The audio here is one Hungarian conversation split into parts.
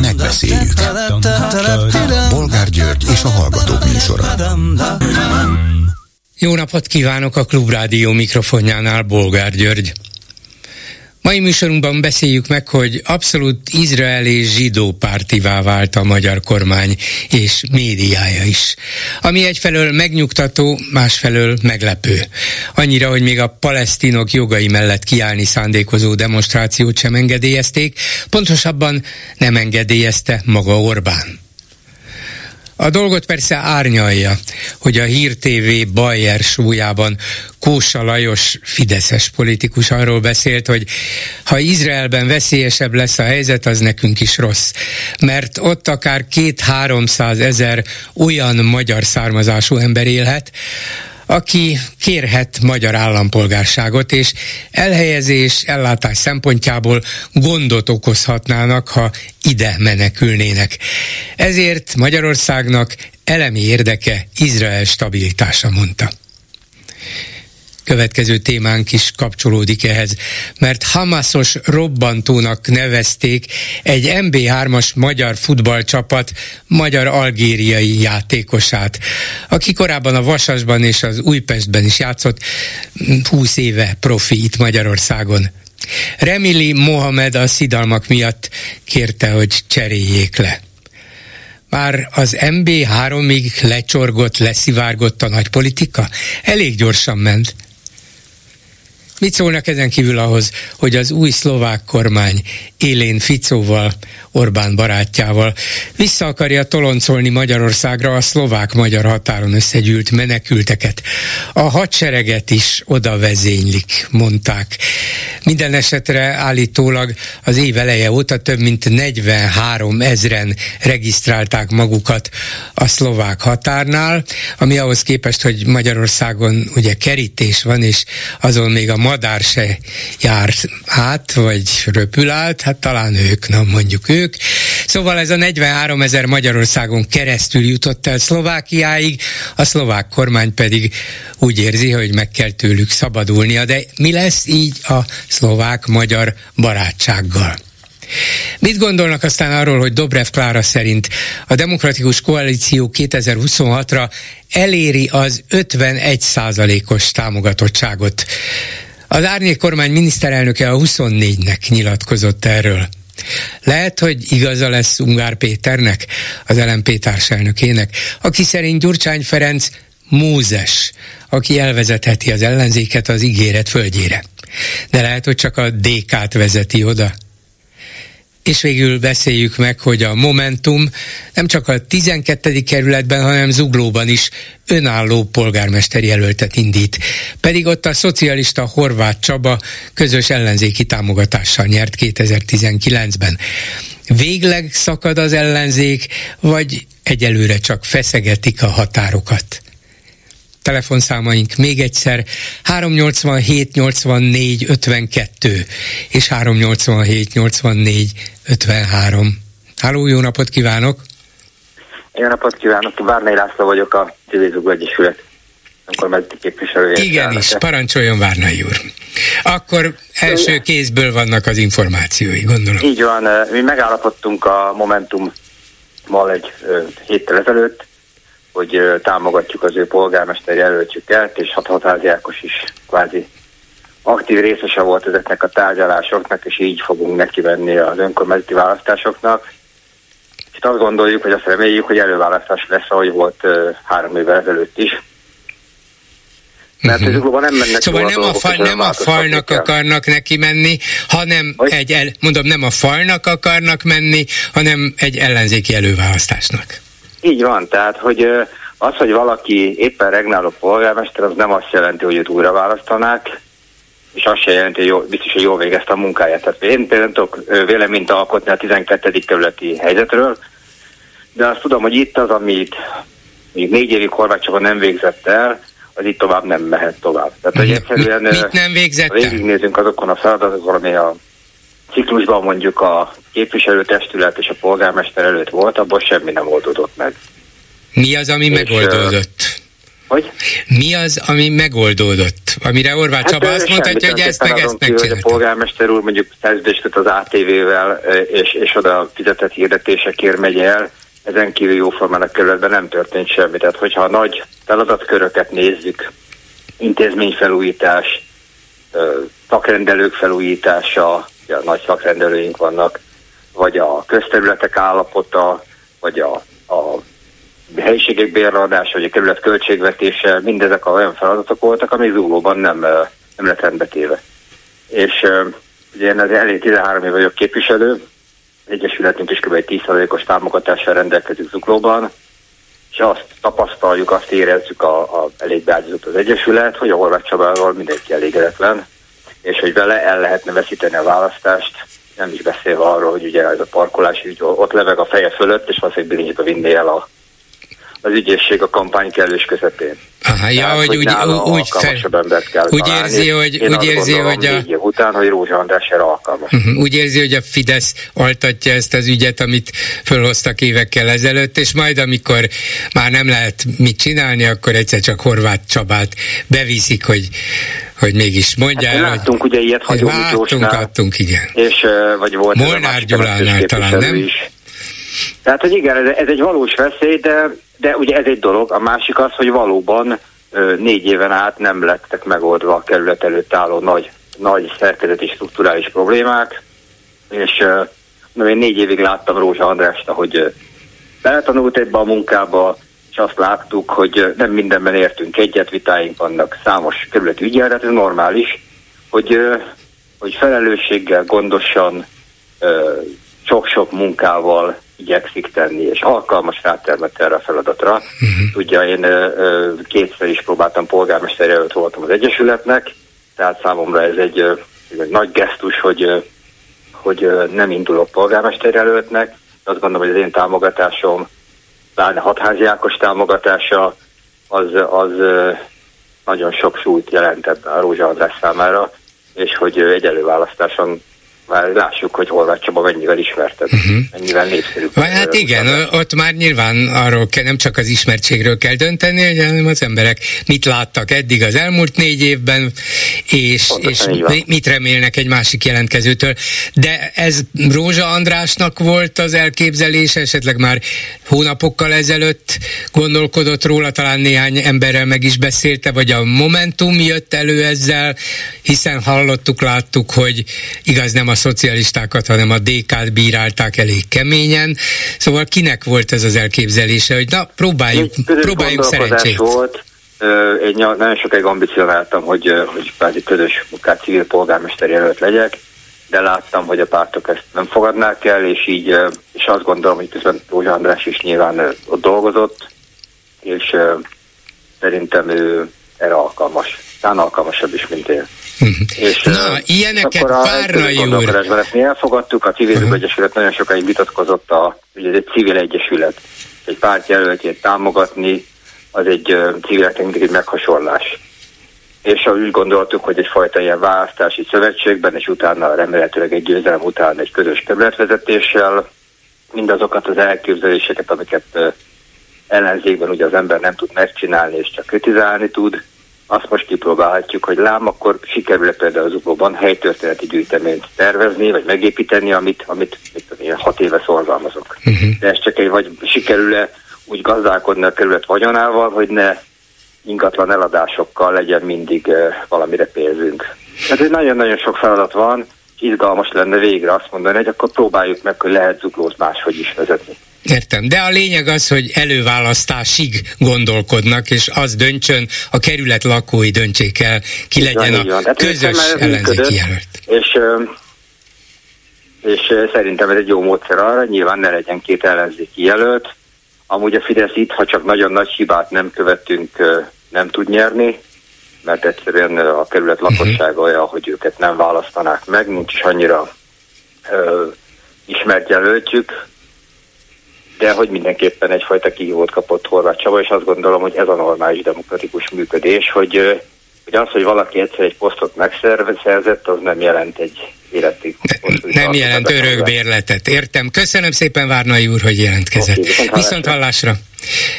Megbeszéljük. Bolgár György és a Hallgatók műsora. Jó napot kívánok a Klubrádió mikrofonjánál, Bolgár György. Mai műsorunkban beszéljük meg, hogy abszolút izrael és zsidó pártivá vált a magyar kormány és médiája is. Ami egyfelől megnyugtató, másfelől meglepő. Annyira, hogy még a palesztinok jogai mellett kiállni szándékozó demonstrációt sem engedélyezték, pontosabban nem engedélyezte maga Orbán. A dolgot persze árnyalja, hogy a Hír TV Bayer súlyában Kósa Lajos fideszes politikus arról beszélt, hogy ha Izraelben veszélyesebb lesz a helyzet, az nekünk is rossz. Mert ott akár két-háromszáz ezer olyan magyar származású ember élhet, aki kérhet magyar állampolgárságot, és elhelyezés, ellátás szempontjából gondot okozhatnának, ha ide menekülnének. Ezért Magyarországnak elemi érdeke Izrael stabilitása, mondta következő témánk is kapcsolódik ehhez, mert Hamasos robbantónak nevezték egy MB3-as magyar futballcsapat magyar-algériai játékosát, aki korábban a Vasasban és az Újpestben is játszott, 20 éve profi itt Magyarországon. Remili Mohamed a szidalmak miatt kérte, hogy cseréljék le. Már az MB3-ig lecsorgott, leszivárgott a nagy politika? Elég gyorsan ment. Mit szólnak ezen kívül ahhoz, hogy az új szlovák kormány élén Ficóval, Orbán barátjával vissza akarja toloncolni Magyarországra a szlovák-magyar határon összegyűlt menekülteket. A hadsereget is oda vezénylik, mondták. Minden esetre állítólag az év eleje óta több mint 43 ezren regisztrálták magukat a szlovák határnál, ami ahhoz képest, hogy Magyarországon ugye kerítés van, és azon még a madár se jár át, vagy röpül át, hát talán ők, na mondjuk ők. Szóval ez a 43 ezer Magyarországon keresztül jutott el Szlovákiáig, a szlovák kormány pedig úgy érzi, hogy meg kell tőlük szabadulnia, de mi lesz így a szlovák-magyar barátsággal? Mit gondolnak aztán arról, hogy Dobrev Klára szerint a Demokratikus Koalíció 2026-ra eléri az 51 százalékos támogatottságot? Az árnyék kormány miniszterelnöke a 24-nek nyilatkozott erről. Lehet, hogy igaza lesz Ungár Péternek, az LMP társelnökének, aki szerint Gyurcsány Ferenc Mózes, aki elvezetheti az ellenzéket az ígéret földjére. De lehet, hogy csak a DK-t vezeti oda. És végül beszéljük meg, hogy a Momentum nem csak a 12. kerületben, hanem Zuglóban is önálló polgármester jelöltet indít. Pedig ott a szocialista Horváth Csaba közös ellenzéki támogatással nyert 2019-ben. Végleg szakad az ellenzék, vagy egyelőre csak feszegetik a határokat? Telefonszámaink még egyszer 387 84 52 és 387 84 53. Háló, jó napot kívánok! Jó napot kívánok! Várnai László vagyok a Civil Egyesület önkormányzati képviselője. Igen is, parancsoljon Várnai úr. Akkor első kézből vannak az információi, gondolom. Így van, mi megállapodtunk a Momentummal egy héttel ezelőtt, hogy támogatjuk az ő polgármester jelöltjüket, és hat Hatázi Ákos is kvázi aktív részese volt ezeknek a tárgyalásoknak, és így fogunk neki venni az önkormányzati választásoknak. És azt gondoljuk, hogy azt reméljük, hogy előválasztás lesz, ahogy volt három évvel ezelőtt is. Mert uh-huh. nem mennek Szóval nem a, fal, nem a falnak kell. akarnak neki menni, hanem hogy? egy, el, mondom, nem a falnak akarnak menni, hanem egy ellenzéki előválasztásnak. Így van, tehát hogy az, hogy valaki éppen regnáló polgármester, az nem azt jelenti, hogy őt újra választanák, és azt se jelenti, hogy jó, biztos, hogy jól végezte a munkáját. Tehát én például tudok véleményt alkotni a 12. kerületi helyzetről, de azt tudom, hogy itt az, amit még négy évi Horváth nem végzett el, az itt tovább nem mehet tovább. Tehát, hogy egyszerűen Mit nem végzett el? Végignézünk azokon a feladatokon, ami a ciklusban mondjuk a képviselőtestület és a polgármester előtt volt, abból semmi nem oldódott meg. Mi az, ami és megoldódott? Hogy? Mi az, ami megoldódott? Amire Orvács hát, Csaba azt mondhatja, hogy ezt meg ezt megcsinálta. A polgármester úr mondjuk szerződést az ATV-vel, és, és oda fizetett hirdetésekért megy el, ezen kívül jóformán a kerületben nem történt semmi. Tehát, hogyha a nagy feladatköröket nézzük, intézményfelújítás, szakrendelők felújítása, ugye a nagy szakrendelőink vannak, vagy a közterületek állapota, vagy a, a helyiségek bérleadása, vagy a kerület költségvetése, mindezek olyan feladatok voltak, amik zuglóban nem, nem lett rendbetéve. És ugye én elég 13 év vagyok képviselő, Egyesületünk is kb. 10%-os támogatással rendelkezik Zuglóban, és azt tapasztaljuk, azt érezzük, a, a elég beágyazott az Egyesület, hogy a Horváth Csabával mindenki elégedetlen, és hogy vele el lehetne veszíteni a választást, nem is beszélve arról, hogy ugye ez a parkolási ügy ott leveg a feje fölött, és valószínűleg bilincbe vinné el a az ügyészség a kampány kellős közepén. Aha, ja, Tehát, hogy, hogy úgy, úgy, fel, kell úgy érzi, hogy, Én úgy érzi, hogy a... év után, hogy Rózsa András erre alkalmas. Uh-huh. Úgy érzi, hogy a Fidesz altatja ezt az ügyet, amit fölhoztak évekkel ezelőtt, és majd amikor már nem lehet mit csinálni, akkor egyszer csak Horváth Csabát beviszik, hogy hogy mégis mondja hát, el, láttunk hogy... ugye ilyet Hagyó Láttunk, láttunk, igen. És, vagy volt Molnár Gyulánál talán, nem? Is. Tehát, hogy igen, ez, ez egy valós veszély, de de ugye ez egy dolog, a másik az, hogy valóban négy éven át nem lettek megoldva a kerület előtt álló nagy, nagy szerkezeti strukturális problémák, és na, én négy évig láttam Rózsa Andrást, hogy beletanult ebbe a munkába, és azt láttuk, hogy nem mindenben értünk egyet, vitáink vannak számos kerületi ügyel, ez normális, hogy, hogy felelősséggel, gondosan, sok-sok munkával igyekszik tenni, és alkalmas rátermet erre a feladatra. Uh-huh. Tudja, én ö, kétszer is próbáltam polgármester jelölt voltam az Egyesületnek, tehát számomra ez egy, egy nagy gesztus, hogy, hogy nem indulok polgármester jelöltnek. Azt gondolom, hogy az én támogatásom, pláne hatházi Ákos támogatása, az, az nagyon sok súlyt jelentett a Rózsa András számára, és hogy egy előválasztáson már lássuk, hogy Horváth Csaba mennyivel ismerted, uh-huh. mennyivel népszerű. Hát igen, a, ott már nyilván arról kell, nem csak az ismertségről kell dönteni, hanem az emberek mit láttak eddig az elmúlt négy évben, és, és mit remélnek egy másik jelentkezőtől. De ez Rózsa Andrásnak volt az elképzelése, esetleg már hónapokkal ezelőtt gondolkodott róla, talán néhány emberrel meg is beszélte, vagy a Momentum jött elő ezzel, hiszen hallottuk, láttuk, hogy igaz nem a szocialistákat, hanem a DK-t bírálták elég keményen. Szóval kinek volt ez az elképzelése, hogy na, próbáljuk, próbáljuk szerencsét. volt, én nagyon sokáig ambicionáltam, hogy, hogy kvázi közös munkát civil polgármester jelölt legyek, de láttam, hogy a pártok ezt nem fogadnák el, és így, és azt gondolom, hogy közben Rózsa András is nyilván ott dolgozott, és szerintem ő erre alkalmas. Talán alkalmasabb is, mint én. És, Na, ilyeneket Várnai úr. Mi elfogadtuk, a civil uh-huh. egyesület nagyon sokáig vitatkozott, a, ugye ez egy civil egyesület, egy párt jelöltjét támogatni, az egy civileknek egy meghasonlás. És úgy gondoltuk, hogy egyfajta ilyen választási szövetségben, és utána remélhetőleg egy győzelem után egy közös területvezetéssel mindazokat az elképzeléseket, amiket ellenzékben ugye az ember nem tud megcsinálni, és csak kritizálni tud, azt most kipróbálhatjuk, hogy lám, akkor sikerül-e például az UPO-ban helytörténeti gyűjteményt tervezni, vagy megépíteni, amit, amit mit én hat éve szorgalmazok. Uh-huh. De ez csak egy, vagy sikerül-e úgy gazdálkodni a kerület vagyonával, hogy ne ingatlan eladásokkal legyen mindig uh, valamire pénzünk. Tehát nagyon-nagyon sok feladat van, izgalmas lenne végre azt mondani, hogy akkor próbáljuk meg, hogy lehet zuglót máshogy is vezetni. Értem, de a lényeg az, hogy előválasztásig gondolkodnak, és az döntsön, a kerület lakói döntsék el, ki így legyen van, a van. közös ellenzéki jelölt. És, és szerintem ez egy jó módszer arra, nyilván ne legyen két ellenzéki jelölt. Amúgy a Fidesz itt, ha csak nagyon nagy hibát nem követünk, nem tud nyerni, mert egyszerűen a kerület mhm. lakossága olyan, hogy őket nem választanák meg, nincs is annyira ö, ismert jelöltjük, de hogy mindenképpen egyfajta kihívót kapott Horváth Csaba, és azt gondolom, hogy ez a normális demokratikus működés, hogy, hogy az, hogy valaki egyszer egy posztot megszerzett, az nem jelent egy életig. Nem jelent örökbérletet, értem. Köszönöm szépen Várnai úr, hogy jelentkezett. Viszont, viszont hallásra.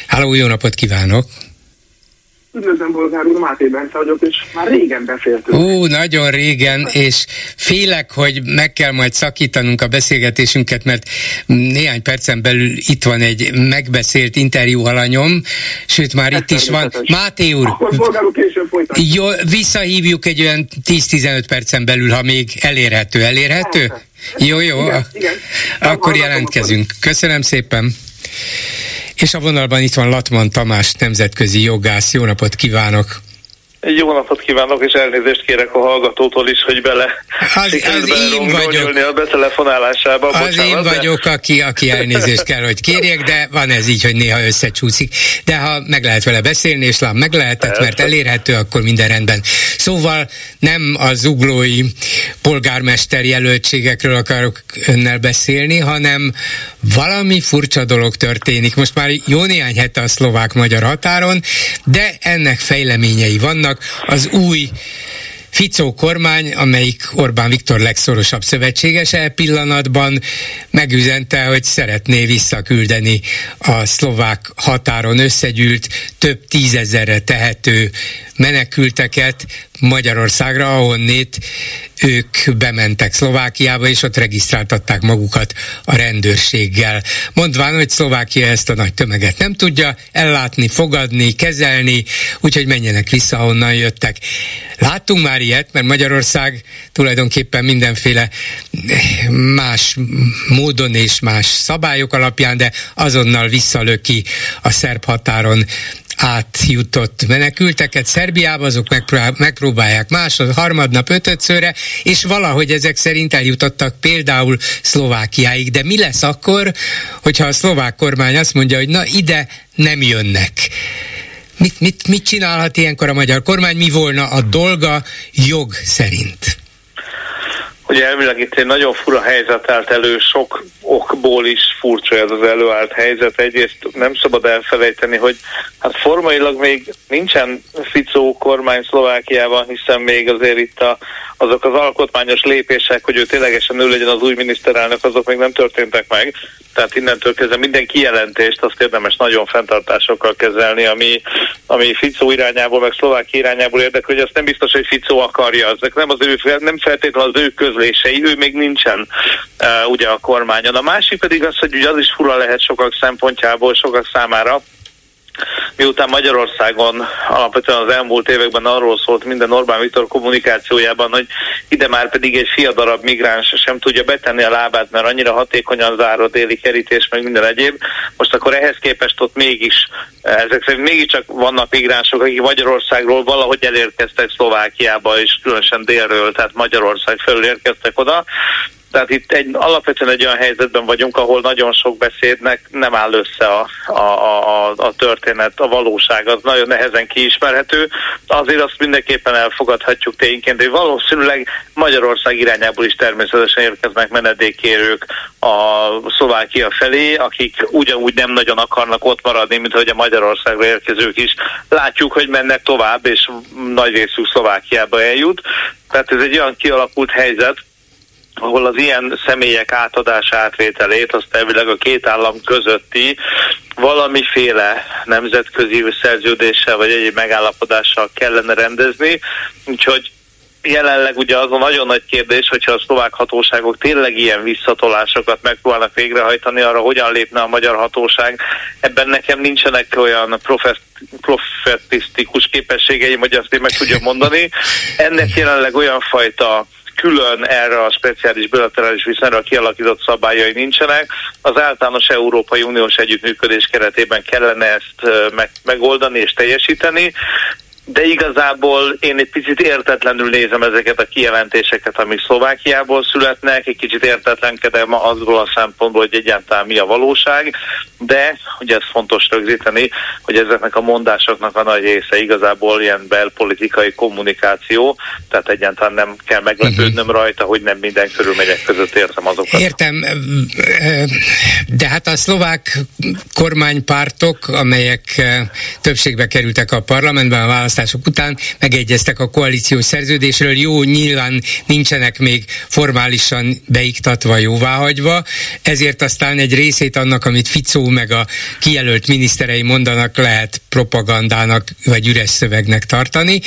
Háló, jó napot kívánok! Üdvözlöm, Bolgár úr, Máté Bence vagyok, és már régen beszéltünk. Ú, nagyon régen, és félek, hogy meg kell majd szakítanunk a beszélgetésünket, mert néhány percen belül itt van egy megbeszélt interjú alanyom, sőt már itt is van. Máté úr, Akkor Bolgár úr később folytatjuk. jó, visszahívjuk egy olyan 10-15 percen belül, ha még elérhető. Elérhető? Persze. Jó, jó. Igen, igen. Akkor jelentkezünk. Köszönöm szépen. És a vonalban itt van Latman Tamás, nemzetközi jogász. Jó napot kívánok! Jó napot kívánok, és elnézést kérek a hallgatótól is, hogy bele Az- az én vagyok. a betelefonálásába. Az Bocsánat, én de- vagyok, aki, aki elnézést kell, hogy kérjek, de van ez így, hogy néha összecsúszik. De ha meg lehet vele beszélni, és lám meg lehetett, mert elérhető, akkor minden rendben. Szóval nem a zuglói polgármester jelöltségekről akarok önnel beszélni, hanem valami furcsa dolog történik. Most már jó néhány hete a szlovák-magyar határon, de ennek fejleményei vannak. Az új Ficó kormány, amelyik Orbán Viktor legszorosabb szövetségese e pillanatban megüzente, hogy szeretné visszaküldeni a szlovák határon összegyűlt több tízezerre tehető menekülteket Magyarországra, ahonnét ők bementek Szlovákiába, és ott regisztráltatták magukat a rendőrséggel. Mondván, hogy Szlovákia ezt a nagy tömeget nem tudja ellátni, fogadni, kezelni, úgyhogy menjenek vissza, ahonnan jöttek. Láttunk már ilyet, mert Magyarország tulajdonképpen mindenféle más módon és más szabályok alapján, de azonnal visszalöki a szerb határon átjutott menekülteket Szerbiába, azok megpró- megpróbálják másod, harmadnap, ötödszörre, és valahogy ezek szerint eljutottak például Szlovákiáig. De mi lesz akkor, hogyha a szlovák kormány azt mondja, hogy na ide nem jönnek? Mit, mit, mit csinálhat ilyenkor a magyar kormány? Mi volna a dolga jog szerint? Ugye elvileg itt egy nagyon fura helyzet állt elő, sok okból is furcsa ez az előállt helyzet. Egyrészt nem szabad elfelejteni, hogy hát formailag még nincsen Ficó kormány Szlovákiában, hiszen még azért itt a, azok az alkotmányos lépések, hogy ő ténylegesen ő legyen az új miniszterelnök, azok még nem történtek meg. Tehát innentől kezdve minden kijelentést azt érdemes nagyon fenntartásokkal kezelni, ami, ami Ficó irányából, meg Szlovákia irányából érdekel, hogy azt nem biztos, hogy Ficó akarja. Ezek nem, az ő, nem feltétlenül az ő közlései, ő még nincsen uh, ugye a kormányon. A másik pedig az, hogy ugye az is fura lehet sokak szempontjából, sokak számára, miután Magyarországon alapvetően az elmúlt években arról szólt minden Orbán Viktor kommunikációjában, hogy ide már pedig egy fiadarab migráns sem tudja betenni a lábát, mert annyira hatékonyan zár a déli kerítés, meg minden egyéb. Most akkor ehhez képest ott mégis, ezek szerint mégiscsak vannak migránsok, akik Magyarországról valahogy elérkeztek Szlovákiába, és különösen délről, tehát Magyarország felül érkeztek oda. Tehát itt egy, alapvetően egy olyan helyzetben vagyunk, ahol nagyon sok beszédnek nem áll össze a, a, a, a történet, a valóság, az nagyon nehezen kiismerhető. Azért azt mindenképpen elfogadhatjuk tényként, hogy valószínűleg Magyarország irányából is természetesen érkeznek menedékkérők a Szlovákia felé, akik ugyanúgy nem nagyon akarnak ott maradni, mint hogy a Magyarországra érkezők is. Látjuk, hogy mennek tovább, és nagy részük Szlovákiába eljut. Tehát ez egy olyan kialakult helyzet, ahol az ilyen személyek átadása átvételét, azt elvileg a két állam közötti valamiféle nemzetközi szerződéssel vagy egyéb megállapodással kellene rendezni, úgyhogy jelenleg ugye az a nagyon nagy kérdés, hogyha a szlovák hatóságok tényleg ilyen visszatolásokat megpróbálnak végrehajtani, arra hogyan lépne a magyar hatóság. Ebben nekem nincsenek olyan professz profetisztikus képességeim, hogy azt én meg tudjam mondani. Ennek jelenleg olyan fajta külön erre a speciális bilaterális viszonyra kialakított szabályai nincsenek. Az általános Európai Uniós együttműködés keretében kellene ezt meg, megoldani és teljesíteni, de igazából én egy picit értetlenül nézem ezeket a kijelentéseket, amik Szlovákiából születnek, egy kicsit értetlenkedem azról a szempontból, hogy egyáltalán mi a valóság, de ugye ez fontos rögzíteni, hogy ezeknek a mondásoknak a nagy része igazából ilyen belpolitikai kommunikáció, tehát egyáltalán nem kell meglepődnöm rajta, hogy nem minden körülmények között értem azokat. Értem, de hát a szlovák kormánypártok, amelyek többségbe kerültek a parlamentben a választások után megegyeztek a koalíciós szerződésről. Jó, nyilván nincsenek még formálisan beiktatva, jóváhagyva, ezért aztán egy részét annak, amit Ficó meg a kijelölt miniszterei mondanak, lehet propagandának vagy üres szövegnek tartani,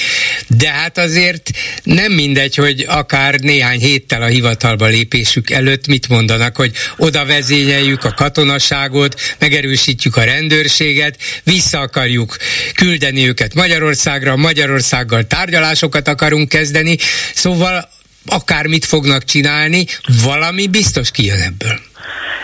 de hát azért nem mindegy, hogy akár néhány héttel a hivatalba lépésük előtt mit mondanak, hogy oda vezényeljük a katonaságot, megerősítjük a rendőrséget, vissza akarjuk küldeni őket Magyarországra, Magyarországgal tárgyalásokat akarunk kezdeni, szóval akármit fognak csinálni, valami biztos kijön ebből.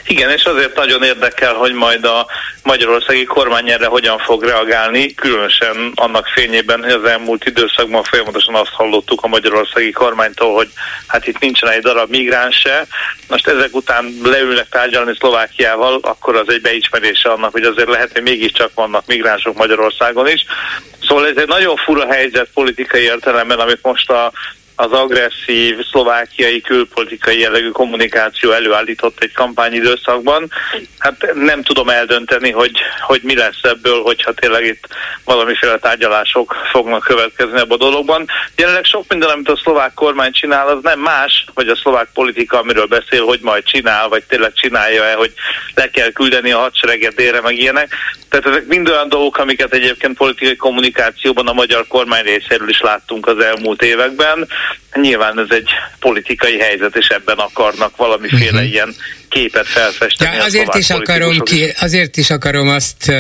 Igen, és azért nagyon érdekel, hogy majd a magyarországi kormány erre hogyan fog reagálni, különösen annak fényében, hogy az elmúlt időszakban folyamatosan azt hallottuk a magyarországi kormánytól, hogy hát itt nincsen egy darab migráns se. Most ezek után leülnek tárgyalni Szlovákiával, akkor az egy beismerése annak, hogy azért lehet, hogy mégiscsak vannak migránsok Magyarországon is. Szóval ez egy nagyon fura helyzet politikai értelemben, amit most a az agresszív szlovákiai külpolitikai jellegű kommunikáció előállított egy kampányidőszakban. Hát nem tudom eldönteni, hogy, hogy mi lesz ebből, hogyha tényleg itt valamiféle tárgyalások fognak következni ebben a dologban. Jelenleg sok minden, amit a szlovák kormány csinál, az nem más, hogy a szlovák politika, amiről beszél, hogy majd csinál, vagy tényleg csinálja-e, hogy le kell küldeni a hadsereget délre, meg ilyenek. Tehát ezek mind olyan dolgok, amiket egyébként politikai kommunikációban a magyar kormány részéről is láttunk az elmúlt években. Nyilván ez egy politikai helyzet, és ebben akarnak valamiféle uh-huh. ilyen képet felfesteni. Ja, azért, is akarom ki, azért is akarom azt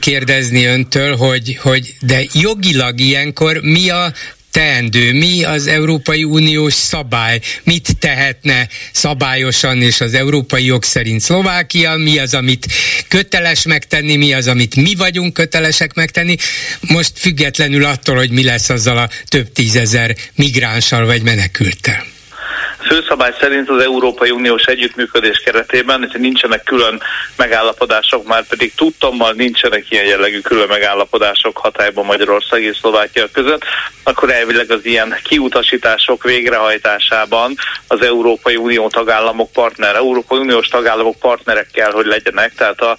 kérdezni öntől, hogy, hogy de jogilag ilyenkor mi a teendő? Mi az Európai Uniós szabály? Mit tehetne szabályosan és az európai jog szerint Szlovákia? Mi az, amit köteles megtenni? Mi az, amit mi vagyunk kötelesek megtenni? Most függetlenül attól, hogy mi lesz azzal a több tízezer migránssal vagy menekültel főszabály szerint az Európai Uniós együttműködés keretében, hogyha nincsenek külön megállapodások, már pedig tudtommal nincsenek ilyen jellegű külön megállapodások hatályban Magyarország és Szlovákia között, akkor elvileg az ilyen kiutasítások végrehajtásában az Európai Unió tagállamok partner, Európai Uniós tagállamok partnerek kell, hogy legyenek, tehát a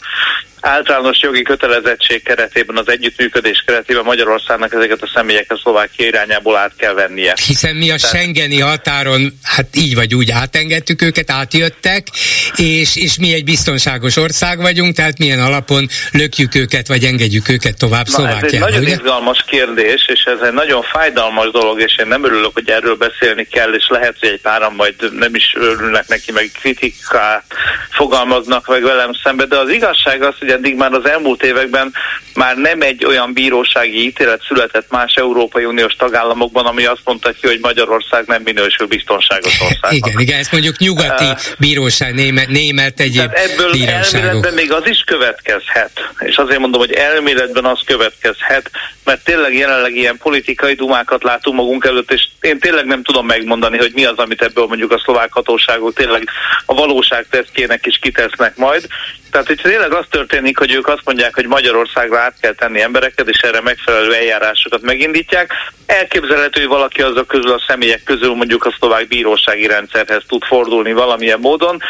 általános jogi kötelezettség keretében, az együttműködés keretében Magyarországnak ezeket a személyeket Szlovákia irányából át kell vennie. Hiszen mi a Tehát... Schengeni határon, hát így vagy úgy átengedtük őket, átjöttek, és, és mi egy biztonságos ország vagyunk, tehát milyen alapon lökjük őket, vagy engedjük őket tovább Na, Szlovákiába. Ez egy nagyon ugye? izgalmas kérdés, és ez egy nagyon fájdalmas dolog, és én nem örülök, hogy erről beszélni kell, és lehet, hogy egy páran majd nem is örülnek neki, meg kritikát fogalmaznak meg velem szembe, de az igazság az, hogy hogy eddig már az elmúlt években már nem egy olyan bírósági ítélet született más Európai Uniós tagállamokban, ami azt mondta ki, hogy Magyarország nem minősül biztonságos országnak. Igen, igen, ezt mondjuk nyugati uh, bíróság, német, német egyéb Tehát ebből bíróságok. elméletben még az is következhet, és azért mondom, hogy elméletben az következhet, mert tényleg jelenleg ilyen politikai dumákat látunk magunk előtt, és én tényleg nem tudom megmondani, hogy mi az, amit ebből mondjuk a szlovák hatóságok tényleg a valóság tesztjének is kitesznek majd. Tehát itt tényleg az történik, hogy ők azt mondják, hogy Magyarországra át kell tenni embereket, és erre megfelelő eljárásokat megindítják. Elképzelhető, hogy valaki azok közül a személyek közül mondjuk a szlovák bírósági rendszerhez tud fordulni valamilyen módon,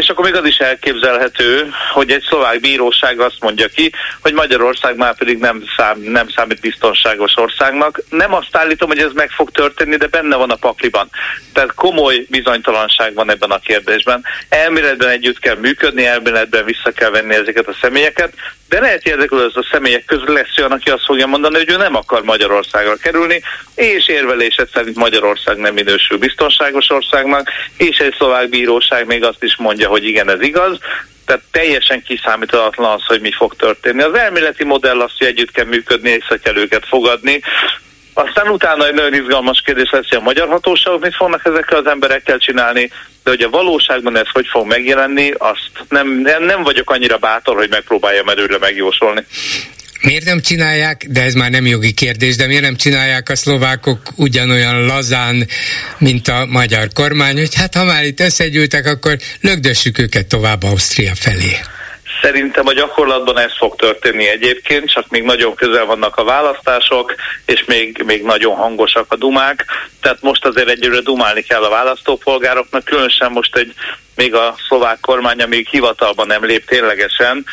és akkor még az is elképzelhető, hogy egy szlovák bíróság azt mondja ki, hogy Magyarország már pedig nem, szám, nem számít biztonságos országnak. Nem azt állítom, hogy ez meg fog történni, de benne van a pakliban. Tehát komoly bizonytalanság van ebben a kérdésben. Elméletben együtt kell működni, elméletben vissza kell venni ezeket a személyeket, de lehet, hogy ezek a személyek közül lesz olyan, aki azt fogja mondani, hogy ő nem akar Magyarországra kerülni, és érvelésed szerint Magyarország nem minősül biztonságos országnak, és egy szlovák bíróság még azt is mondja, hogy igen, ez igaz, tehát teljesen kiszámíthatatlan az, hogy mi fog történni. Az elméleti modell azt, hogy együtt kell működni, és kell őket fogadni, aztán utána egy nagyon izgalmas kérdés lesz, hogy a magyar hatóságok mit fognak ezekkel az emberekkel csinálni, de hogy a valóságban ez hogy fog megjelenni, azt nem, nem vagyok annyira bátor, hogy megpróbáljam előre megjósolni. Miért nem csinálják, de ez már nem jogi kérdés, de miért nem csinálják a szlovákok ugyanolyan lazán, mint a magyar kormány, hogy hát ha már itt összegyűltek, akkor lögdössük őket tovább Ausztria felé. Szerintem a gyakorlatban ez fog történni egyébként, csak még nagyon közel vannak a választások, és még, még nagyon hangosak a dumák. Tehát most azért egyőre dumálni kell a választópolgároknak, különösen most egy még a szlovák kormány, amíg hivatalban nem lép ténylegesen,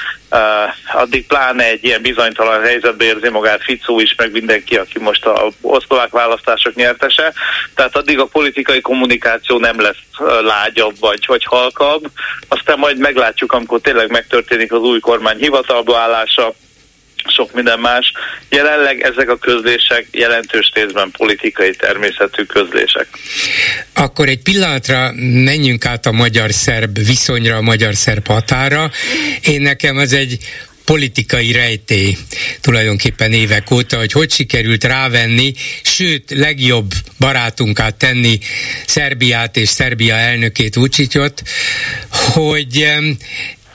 addig pláne egy ilyen bizonytalan helyzetbe érzi magát Ficó is, meg mindenki, aki most a oszlovák választások nyertese. Tehát addig a politikai kommunikáció nem lesz lágyabb vagy, vagy halkabb. Aztán majd meglátjuk, amikor tényleg megtörténik az új kormány hivatalba állása, sok minden más. Jelenleg ezek a közlések jelentős részben politikai természetű közlések. Akkor egy pillanatra menjünk át a magyar-szerb viszonyra, a magyar-szerb határa. Én nekem az egy politikai rejtély tulajdonképpen évek óta, hogy hogy sikerült rávenni, sőt legjobb barátunkat tenni Szerbiát és Szerbia elnökét Vucicot, hogy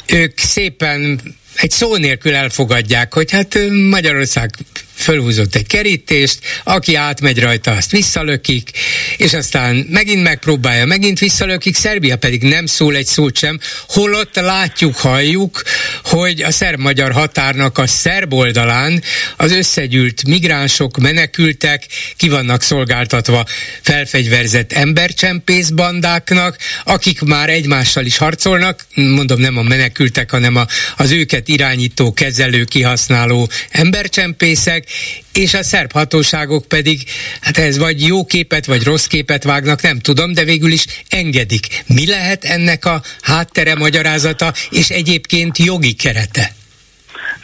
ők szépen egy szó nélkül elfogadják, hogy hát Magyarország fölhúzott egy kerítést, aki átmegy rajta, azt visszalökik, és aztán megint megpróbálja, megint visszalökik, Szerbia pedig nem szól egy szót sem, holott látjuk, halljuk, hogy a szerb-magyar határnak a szerb oldalán az összegyűlt migránsok, menekültek ki vannak szolgáltatva felfegyverzett embercsempész bandáknak, akik már egymással is harcolnak, mondom nem a menekültek, hanem a, az őket irányító, kezelő, kihasználó embercsempészek, és a szerb hatóságok pedig, hát ez vagy jó képet, vagy rossz képet vágnak, nem tudom, de végül is engedik. Mi lehet ennek a háttere magyarázata, és egyébként jogi kerete?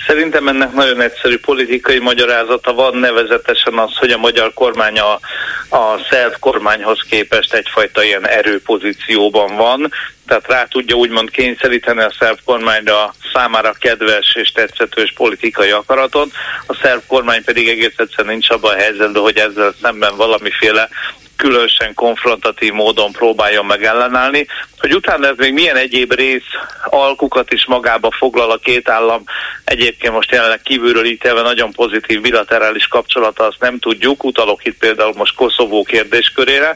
Szerintem ennek nagyon egyszerű politikai magyarázata van, nevezetesen az, hogy a magyar kormány a, a szerb kormányhoz képest egyfajta ilyen erőpozícióban van, tehát rá tudja úgymond kényszeríteni a szerb kormányra számára kedves és tetszetős politikai akaratot, a szerb kormány pedig egész egyszerűen nincs abban a helyzetben, hogy ezzel szemben valamiféle különösen konfrontatív módon próbáljon meg ellenállni. Hogy utána ez még milyen egyéb rész alkukat is magába foglal a két állam, egyébként most jelenleg kívülről ítélve nagyon pozitív bilaterális kapcsolata, azt nem tudjuk, utalok itt például most Koszovó kérdéskörére,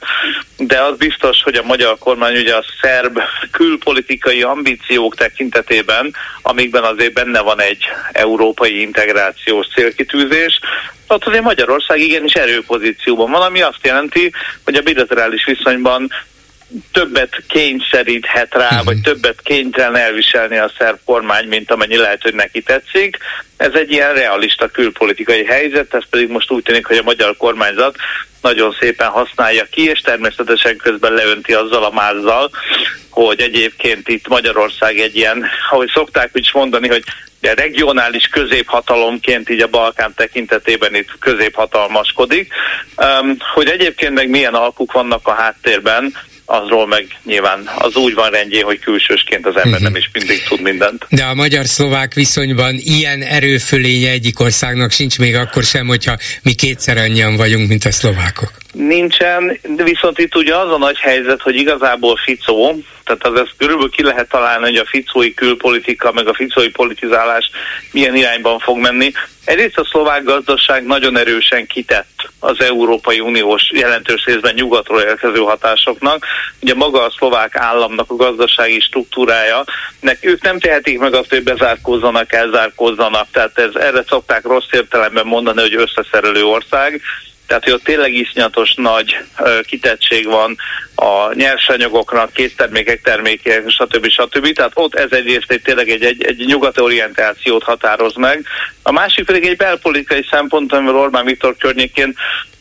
de az biztos, hogy a magyar kormány ugye a szerb külpolitikai ambíciók tekintetében, amikben azért benne van egy európai integrációs célkitűzés, ott azért Magyarország igenis erőpozícióban van, ami azt jelenti, hogy a bilaterális viszonyban többet kényszeríthet rá, uh-huh. vagy többet kénytelen elviselni a szerb kormány, mint amennyi lehet, hogy neki tetszik. Ez egy ilyen realista külpolitikai helyzet, ez pedig most úgy tűnik, hogy a magyar kormányzat nagyon szépen használja ki, és természetesen közben leönti azzal a mázzal, hogy egyébként itt Magyarország egy ilyen, ahogy szokták is mondani, hogy de regionális középhatalomként így a Balkán tekintetében itt középhatalmaskodik. Hogy egyébként meg milyen alkuk vannak a háttérben, azról meg nyilván az úgy van rendjén, hogy külsősként az ember nem is mindig tud mindent. De a magyar-szlovák viszonyban ilyen erőfölénye egyik országnak sincs még akkor sem, hogyha mi kétszer annyian vagyunk, mint a szlovákok. Nincsen, de viszont itt ugye az a nagy helyzet, hogy igazából Ficó, tehát az ezt körülbelül ki lehet találni, hogy a ficói külpolitika, meg a ficói politizálás milyen irányban fog menni. Egyrészt a szlovák gazdaság nagyon erősen kitett az Európai Uniós jelentős részben nyugatról érkező hatásoknak. Ugye maga a szlovák államnak a gazdasági struktúrája, nek ők nem tehetik meg azt, hogy bezárkózzanak, elzárkózzanak, tehát ez, erre szokták rossz értelemben mondani, hogy összeszerelő ország tehát hogy ott tényleg iszonyatos nagy kitettség van a nyersanyagoknak, késztermékek, termékek, stb. stb. Tehát ott ez egyrészt egy, tényleg egy, egy, egy nyugati orientációt határoz meg. A másik pedig egy belpolitikai szempont, amivel Orbán Viktor környékén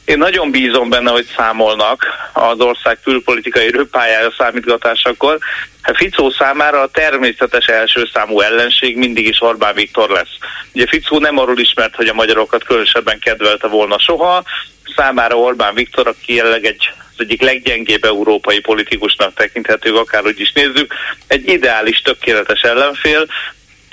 én nagyon bízom benne, hogy számolnak az ország külpolitikai röppályája számítgatásakor. Hát Ficó számára a természetes első számú ellenség mindig is Orbán Viktor lesz. Ugye Ficó nem arról ismert, hogy a magyarokat különösebben kedvelte volna soha, számára Orbán Viktor, aki jelenleg egy az egyik leggyengébb európai politikusnak tekinthető, akárhogy is nézzük, egy ideális, tökéletes ellenfél,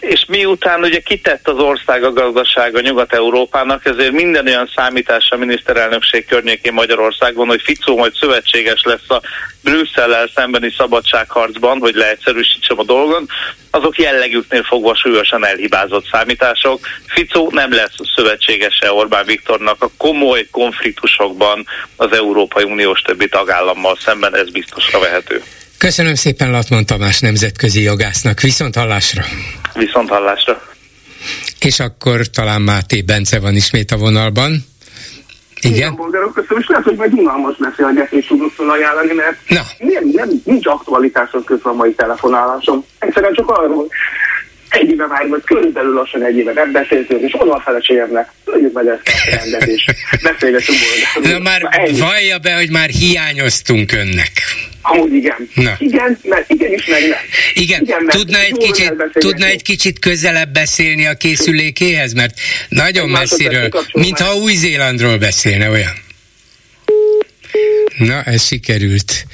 és miután ugye kitett az ország a gazdasága Nyugat-Európának, ezért minden olyan számítás a miniszterelnökség környékén Magyarországon, hogy Ficó majd szövetséges lesz a Brüsszellel szembeni szabadságharcban, hogy leegyszerűsítsem a dolgon, azok jellegüknél fogva súlyosan elhibázott számítások. Ficó nem lesz szövetségese Orbán Viktornak a komoly konfliktusokban az Európai Uniós többi tagállammal szemben, ez biztosra vehető. Köszönöm szépen Latman Tamás nemzetközi jogásznak. Viszont hallásra! Viszont hallásra! És akkor talán Máté Bence van ismét a vonalban. Igen. bolgárok köszönöm, és lehet, hogy majd unalmas beszélgetést tudok felajánlani, mert Na. nem, nem, nincs aktualitáson közben a mai telefonálásom. Egyszerűen csak arról, egy éve már, vagy körülbelül lassan egy éve nem beszéltünk, és onnan fele se érnek. Tudjuk meg ezt a rendet, és beszélgetünk. Na már ennyi. vallja be, hogy már hiányoztunk önnek. Amúgy igen. Na. Igen, mert igenis meg nem. Igen, mert tudna egy, kicsit, tudna egy kicsit közelebb beszélni a készülékéhez, mert nagyon messziről, mintha Új-Zélandról beszélne olyan. Na, ez sikerült.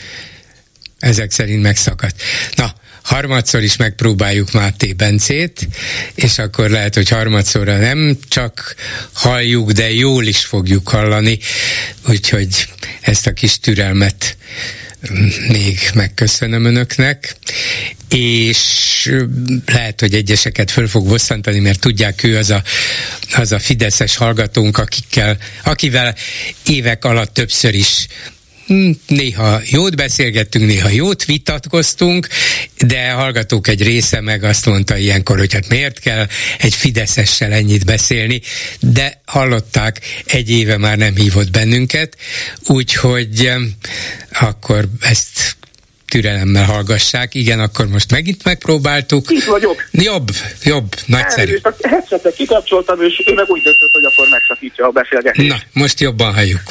Ezek szerint megszakadt. Na, harmadszor is megpróbáljuk Máté Bencét, és akkor lehet, hogy harmadszorra nem csak halljuk, de jól is fogjuk hallani, úgyhogy ezt a kis türelmet még megköszönöm önöknek, és lehet, hogy egyeseket föl fog bosszantani, mert tudják, ő az a, az a fideszes hallgatónk, akikkel, akivel évek alatt többször is néha jót beszélgettünk, néha jót vitatkoztunk, de hallgatók egy része meg azt mondta ilyenkor, hogy hát miért kell egy fideszessel ennyit beszélni, de hallották, egy éve már nem hívott bennünket, úgyhogy akkor ezt türelemmel hallgassák. Igen, akkor most megint megpróbáltuk. Itt vagyok. Jobb, jobb, nagyszerű. Elnézést, a headsetet kikapcsoltam, és ő meg úgy döntött, hogy akkor megszakítja a beszélgetést. Na, most jobban halljuk.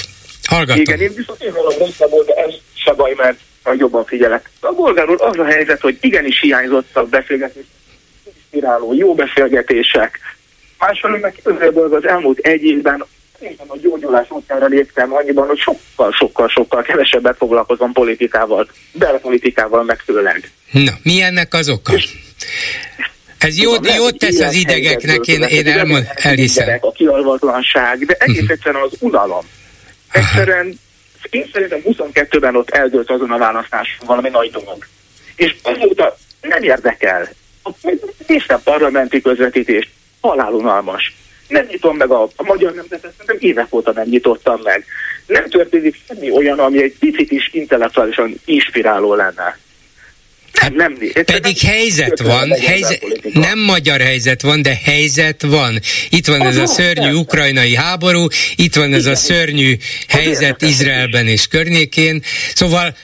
Hallgatom. Igen, én viszont én valami rosszabbul, de ez se baj, mert jobban figyelek. A bolgárul az a helyzet, hogy igenis hiányzott a beszélgetés, inspiráló, jó beszélgetések. Másfelől meg közelből az elmúlt egy évben éppen a gyógyulás útjára léptem annyiban, hogy sokkal, sokkal, sokkal kevesebbet foglalkozom politikával, belpolitikával meg főleg. Na, mi ennek az oka? Ez jót, Tudom, jót tesz az idegeknek, én, én elmond, elhiszem. A kialvatlanság, de egész egyszerűen az unalom. Egyszerűen, én szerintem 22-ben ott eldőlt azon a választáson valami nagy dolog. És azóta nem érdekel. Néztem parlamenti közvetítést, halálunalmas. Nem nyitom meg a, a magyar nemzetet, nem évek óta nem nyitottam meg. Nem történik semmi olyan, ami egy picit is intellektuálisan inspiráló lenne. Nem, nem, Pedig nem- helyzet van, helyzet, nem magyar helyzet van, de helyzet van. Itt van ez a szörnyű ukrajnai háború, itt van ez a szörnyű helyzet Izraelben és környékén. Szóval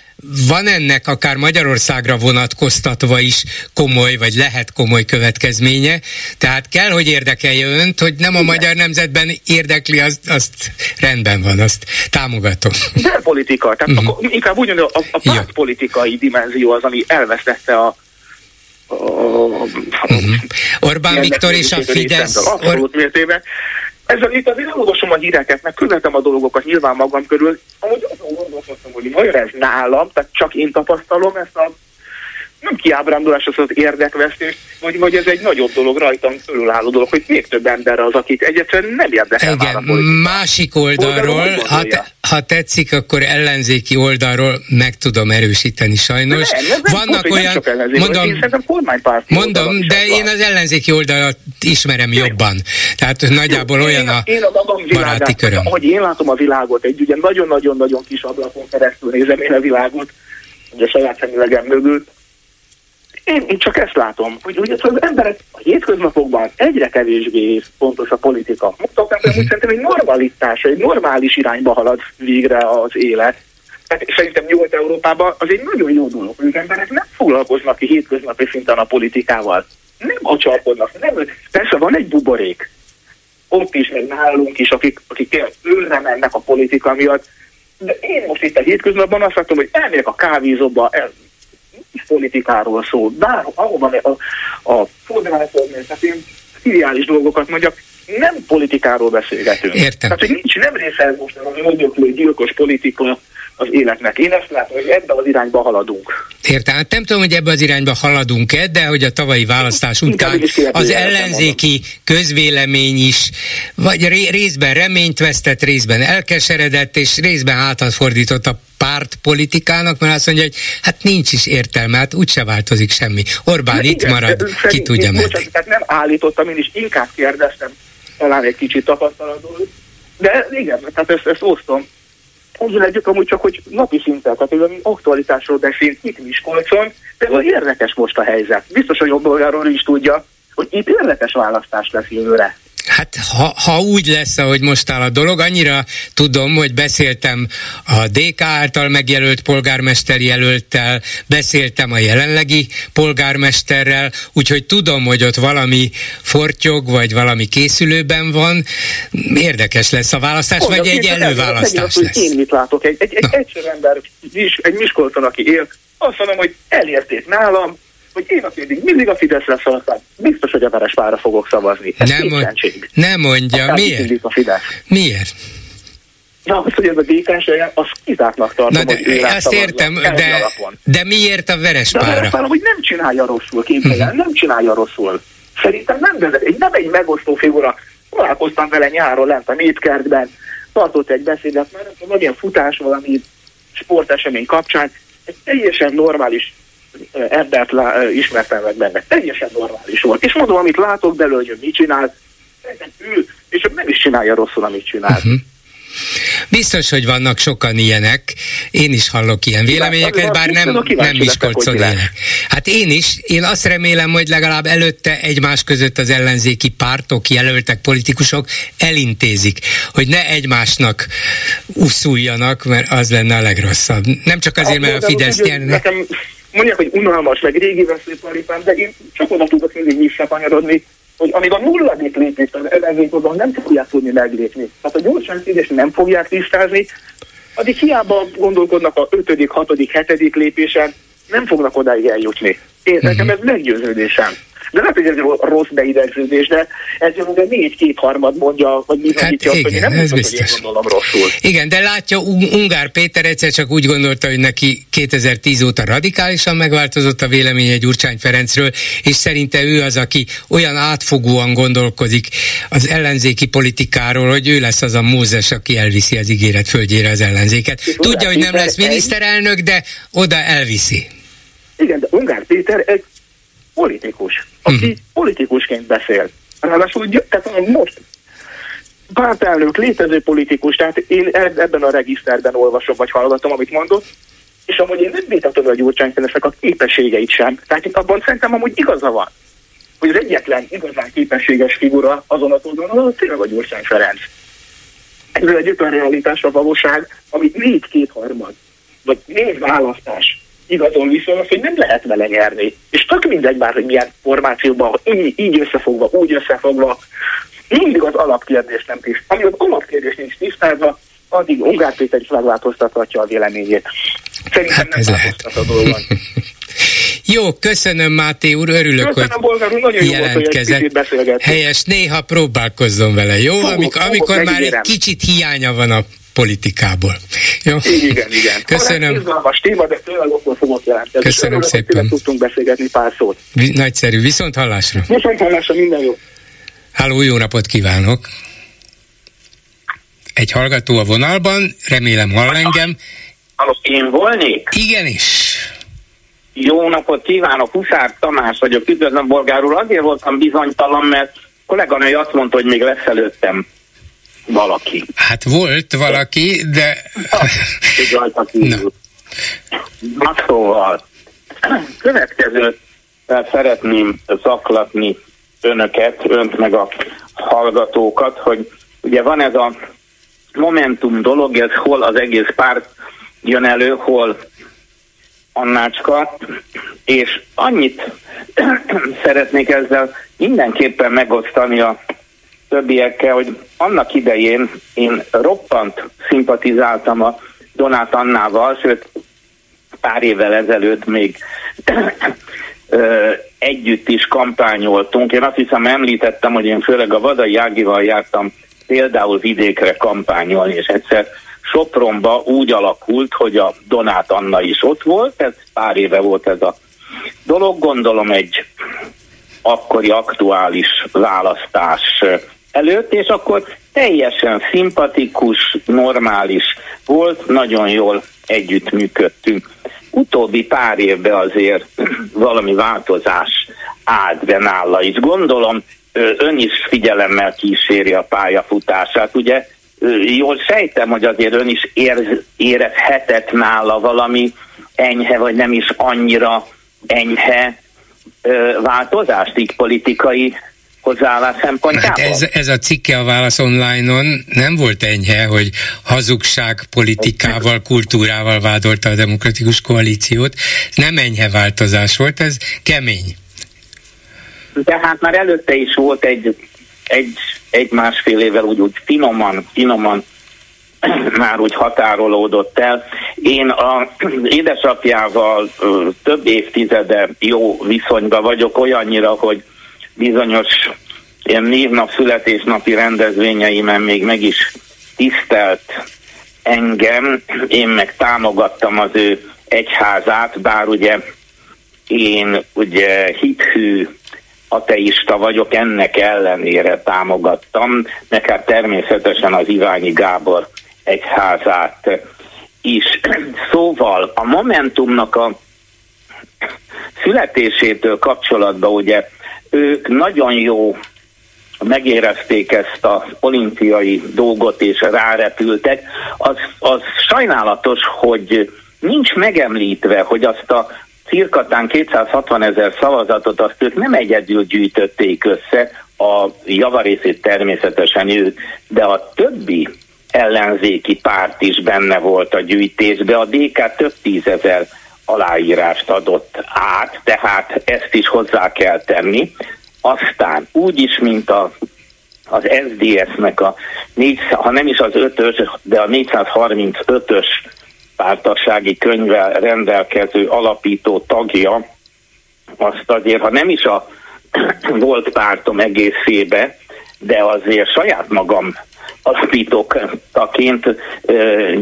van ennek akár Magyarországra vonatkoztatva is komoly, vagy lehet komoly következménye. Tehát kell, hogy érdekelje önt, hogy nem a magyar nemzetben érdekli, azt, azt rendben van, azt támogatom. belpolitika, tehát uh-huh. akkor inkább úgy mondom, a, a pártpolitikai dimenzió az, ami elvesztette a, a, a Uh-huh. Orbán Viktor és a Fidesz. Or- mértében. Ezzel itt azért elolvasom a híreket, meg követem a dolgokat nyilván magam körül. Amúgy azon gondolkoztam, hogy vajon ez nálam, tehát csak én tapasztalom ezt a nem kiábrándulás, az az érdekvesztés, vagy, vagy ez egy nagyobb dolog rajtam fölülálló dolog, hogy még több ember az, akit egyszerűen nem érdekel már a Igen, politika. másik oldalról, Oldalról te, ha tetszik, akkor ellenzéki oldalról meg tudom erősíteni sajnos. Nem, nem, nem, Vannak pont, nem olyan, csak ellenzék, mondom, mondom, de ez én az ellenzéki oldalat ismerem jobban. Tehát nagyjából Én- olyan a én a magam baráti világát, köröm. ahogy én látom a világot, egy ugye nagyon-nagyon-nagyon kis ablakon keresztül nézem én a világot, ugye saját szemüvegem mögül. Én, én csak ezt látom, hogy ugye az emberek a hétköznapokban egyre kevésbé fontos a politika. Mondtam, hogy uh-huh. szerintem egy normalitás, egy normális irányba halad végre az élet. Tehát szerintem Nyugat-Európában az egy nagyon jó dolog, hogy emberek nem foglalkoznak ki hétköznapi szinten a politikával. Nem acsarkodnak, nem. Persze van egy buborék, ott is, meg nálunk is, akik, akik tényleg őre mennek a politika miatt. De én most itt a hétköznapban azt látom, hogy elmegyek a kávézóba, el, politikáról szó, bár ahova a, a fodrászon, tehát én triviális dolgokat mondjak, nem politikáról beszélgetünk. Értem. Tehát, hogy nincs, nem része most az ördöklő, gyilkos politika az életnek. Én ezt látom, hogy ebbe az irányba haladunk. Értem, hát nem tudom, hogy ebbe az irányba haladunk-e, de hogy a tavalyi választás után az ellenzéki közvélemény is vagy ré- részben reményt vesztett, részben elkeseredett, és részben hátat fordított a pártpolitikának, mert azt mondja, hogy hát nincs is értelme, hát úgyse változik semmi. Orbán itt Igen, marad, de ki szerint- tudja bocsánat, Tehát nem állítottam, én is inkább kérdeztem, talán egy kicsit tapasztalatból. De igen, tehát ezt, ezt osztom. Azzal együtt amúgy csak, hogy napi szinten, tehát hogy aktualitásról beszél itt Miskolcon, de hogy érdekes most a helyzet. Biztos, hogy jobb is tudja, hogy itt érdekes választás lesz jövőre. Hát ha, ha úgy lesz, ahogy most áll a dolog, annyira tudom, hogy beszéltem a DK által megjelölt polgármester jelölttel, beszéltem a jelenlegi polgármesterrel, úgyhogy tudom, hogy ott valami fortyog, vagy valami készülőben van. Érdekes lesz a választás, Mondja, vagy egy előválasztás lesz? Én mit látok? Egy, egy, egy egyszerű ember, egy Miskolton, aki él, azt mondom, hogy elérték nálam, hogy én a pedig mindig a Fideszre szavaztam. Biztos, hogy a Verespára fogok szavazni. Ez nem, mond, nem mondja, Akár miért? A Fidesz. Miért? Na, azt, hogy ez a DK-s az kizártnak tartom, Na de, hogy azt értem, de, de miért a Verespára? De a Verespára, hogy nem csinálja rosszul, képzeljen, uh-huh. nem csinálja rosszul. Szerintem nem vezet, egy, nem egy megosztó figura. Találkoztam vele nyáron lent a Métkertben, tartott egy beszédet, mert nem tudom, valamilyen futás, valami sportesemény kapcsán, egy teljesen normális embert lá, ismertem meg benne. Teljesen normális volt. És mondom, amit látok belőle, hogy mit csinál, ő, és nem is csinálja rosszul, amit csinál. Uh-huh. Biztos, hogy vannak sokan ilyenek. Én is hallok ilyen véleményeket, bár nem, nem Miskolcon élek. Hát én is. Én azt remélem, hogy legalább előtte egymás között az ellenzéki pártok, jelöltek, politikusok elintézik, hogy ne egymásnak uszuljanak, mert az lenne a legrosszabb. Nem csak azért, mert a Fidesz nyerne. Nekem mondják, hogy unalmas, meg régi veszélyparipám, de én csak oda tudok mindig visszakanyarodni, hogy amíg a nulladik lépést az ellenzékodon nem fogják tudni meglépni. Tehát a gyorsan nem fogják tisztázni, addig hiába gondolkodnak a ötödik, hatodik, hetedik lépésen, nem fognak odáig eljutni. Én, uh-huh. nekem ez meggyőződésem. De lehet, hogy ez rossz beidegződés, de ez ugye négy kétharmad mondja, vagy mi hát igen, hogy nem ez biztos. hogy én gondolom rosszul. Igen, de látja, Ungár Péter egyszer csak úgy gondolta, hogy neki 2010 óta radikálisan megváltozott a véleménye Gyurcsány Ferencről, és szerinte ő az, aki olyan átfogóan gondolkodik az ellenzéki politikáról, hogy ő lesz az a Mózes, aki elviszi az ígéret földjére az ellenzéket. Tudja, hogy nem lesz miniszterelnök, de oda elviszi. Igen, de Ungár Péter egy politikus, aki uh-huh. politikusként beszél. Ráadásul, tehát most pártelnök, létező politikus, tehát én ebben a regiszterben olvasom, vagy hallgatom, amit mondott, és amúgy én nem vitatom a Gyurcsány a képességeit sem. Tehát itt abban szerintem amúgy igaza van, hogy az egyetlen igazán képességes figura azon a oldalon, az tényleg a Gyurcsány Ferenc. Ez egy olyan realitás a valóság, amit négy kétharmad, vagy négy választás igazon viszont, hogy nem lehet vele nyerni. És tök mindegy már, hogy milyen formációban, így, így összefogva, úgy összefogva, mindig az alapkérdés nem tiszt. Ami az alapkérdés nincs tisztázva, addig Ungár Péter is megváltoztathatja a véleményét. Szerintem hát nem ez változtat a dolgon. Jó, köszönöm Máté úr, örülök, köszönöm, hogy Bolgár, nagyon jelentkezett. Jó volt, hogy Helyes, néha próbálkozzon vele, jó? Fogok, amikor, fogok, amikor már egy kicsit hiánya van a politikából. Jó? Igen, igen. Köszönöm. Izgalmas téma, de tényleg akkor fogok jelentkezni. Köszönöm Örülök, szépen. tudtunk beszélgetni pár szót. Nagyszerű. Viszont hallásra. Viszont hallásra, minden jó. Háló, jó napot kívánok. Egy hallgató a vonalban, remélem hall engem. Halló, én volnék? Igenis. Jó napot kívánok, Huszár Tamás vagyok, üdvözlöm Bolgár úr. Azért voltam bizonytalan, mert kolléganő azt mondta, hogy még lesz előttem valaki. Hát volt valaki, de... Na. Na szóval, következőt szeretném zaklatni önöket, önt meg a hallgatókat, hogy ugye van ez a Momentum dolog, ez hol az egész párt jön elő, hol Annácska, és annyit szeretnék ezzel mindenképpen megosztani a többiekkel, hogy annak idején én roppant szimpatizáltam a Donát Annával, sőt pár évvel ezelőtt még együtt is kampányoltunk. Én azt hiszem említettem, hogy én főleg a Vadai Ágival jártam például vidékre kampányolni, és egyszer Sopronba úgy alakult, hogy a Donát Anna is ott volt, ez pár éve volt ez a dolog, gondolom egy akkori aktuális választás előtt, és akkor teljesen szimpatikus, normális volt, nagyon jól együttműködtünk. Utóbbi pár évben azért valami változás állt be nála is. Gondolom, ön is figyelemmel kíséri a pályafutását, ugye jól sejtem, hogy azért ön is érz, érezhetett nála valami enyhe, vagy nem is annyira enyhe változást így politikai hozzáállás szempontjából. Hát ez, ez a cikke a Válasz Online-on nem volt enyhe, hogy hazugság politikával, kultúrával vádolta a demokratikus koalíciót. Nem enyhe változás volt, ez kemény. De hát már előtte is volt egy, egy, egy másfél évvel úgy, úgy finoman, finoman már úgy határolódott el. Én a édesapjával több évtizede jó viszonyban vagyok, olyannyira, hogy bizonyos ilyen névnap születésnapi rendezvényeimen még meg is tisztelt engem, én meg támogattam az ő egyházát, bár ugye én ugye hithű ateista vagyok, ennek ellenére támogattam, nekem természetesen az Iványi Gábor egyházát is. Szóval a Momentumnak a születésétől kapcsolatban ugye ők nagyon jó megérezték ezt az olimpiai dolgot és rárepültek, az, az sajnálatos, hogy nincs megemlítve, hogy azt a cirkatán 260 ezer szavazatot azt ők nem egyedül gyűjtötték össze, a javarészét természetesen ők, de a többi ellenzéki párt is benne volt a gyűjtésbe. A DK több tízezer aláírást adott át, tehát ezt is hozzá kell tenni. Aztán úgy is, mint a, az SDS-nek a, négy, ha nem is az ötös, de a 435-ös pártassági könyvvel rendelkező alapító tagja, azt azért, ha nem is a volt pártom egészébe, de azért saját magam alapítókaként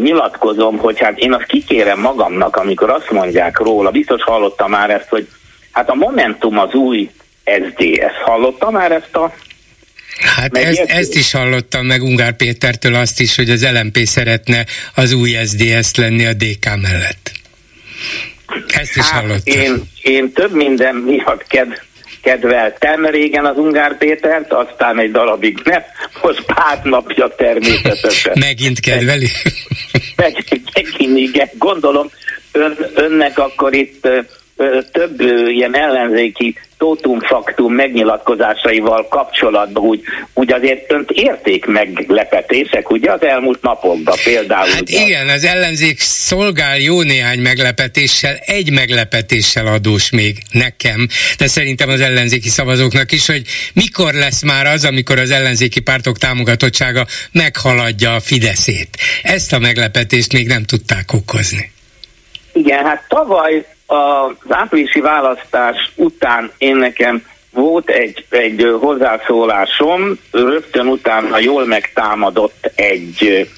nyilatkozom, hogy hát én azt kikérem magamnak, amikor azt mondják róla, biztos hallottam már ezt, hogy hát a Momentum az új SDS. Hallottam már ezt a Hát ezt, ezt is hallottam meg Ungár Pétertől azt is, hogy az LMP szeretne az új SDS lenni a DK mellett. Ezt is hát hallottam. Én, én több minden miatt ked, kedveltem régen az Ungár Pétert, aztán egy darabig nem, most pár napja természetesen. Megint kedveli? Megint, megint igen, gondolom ön, önnek akkor itt több ilyen ellenzéki tótum-faktum megnyilatkozásaival kapcsolatban úgy, úgy azért önt érték meglepetések, ugye az elmúlt napokban például. Hát ugye. igen, az ellenzék szolgál jó néhány meglepetéssel, egy meglepetéssel adós még nekem, de szerintem az ellenzéki szavazóknak is, hogy mikor lesz már az, amikor az ellenzéki pártok támogatottsága meghaladja a Fideszét. Ezt a meglepetést még nem tudták okozni. Igen, hát tavaly az áprilisi választás után én nekem volt egy, egy hozzászólásom, rögtön utána jól megtámadott egy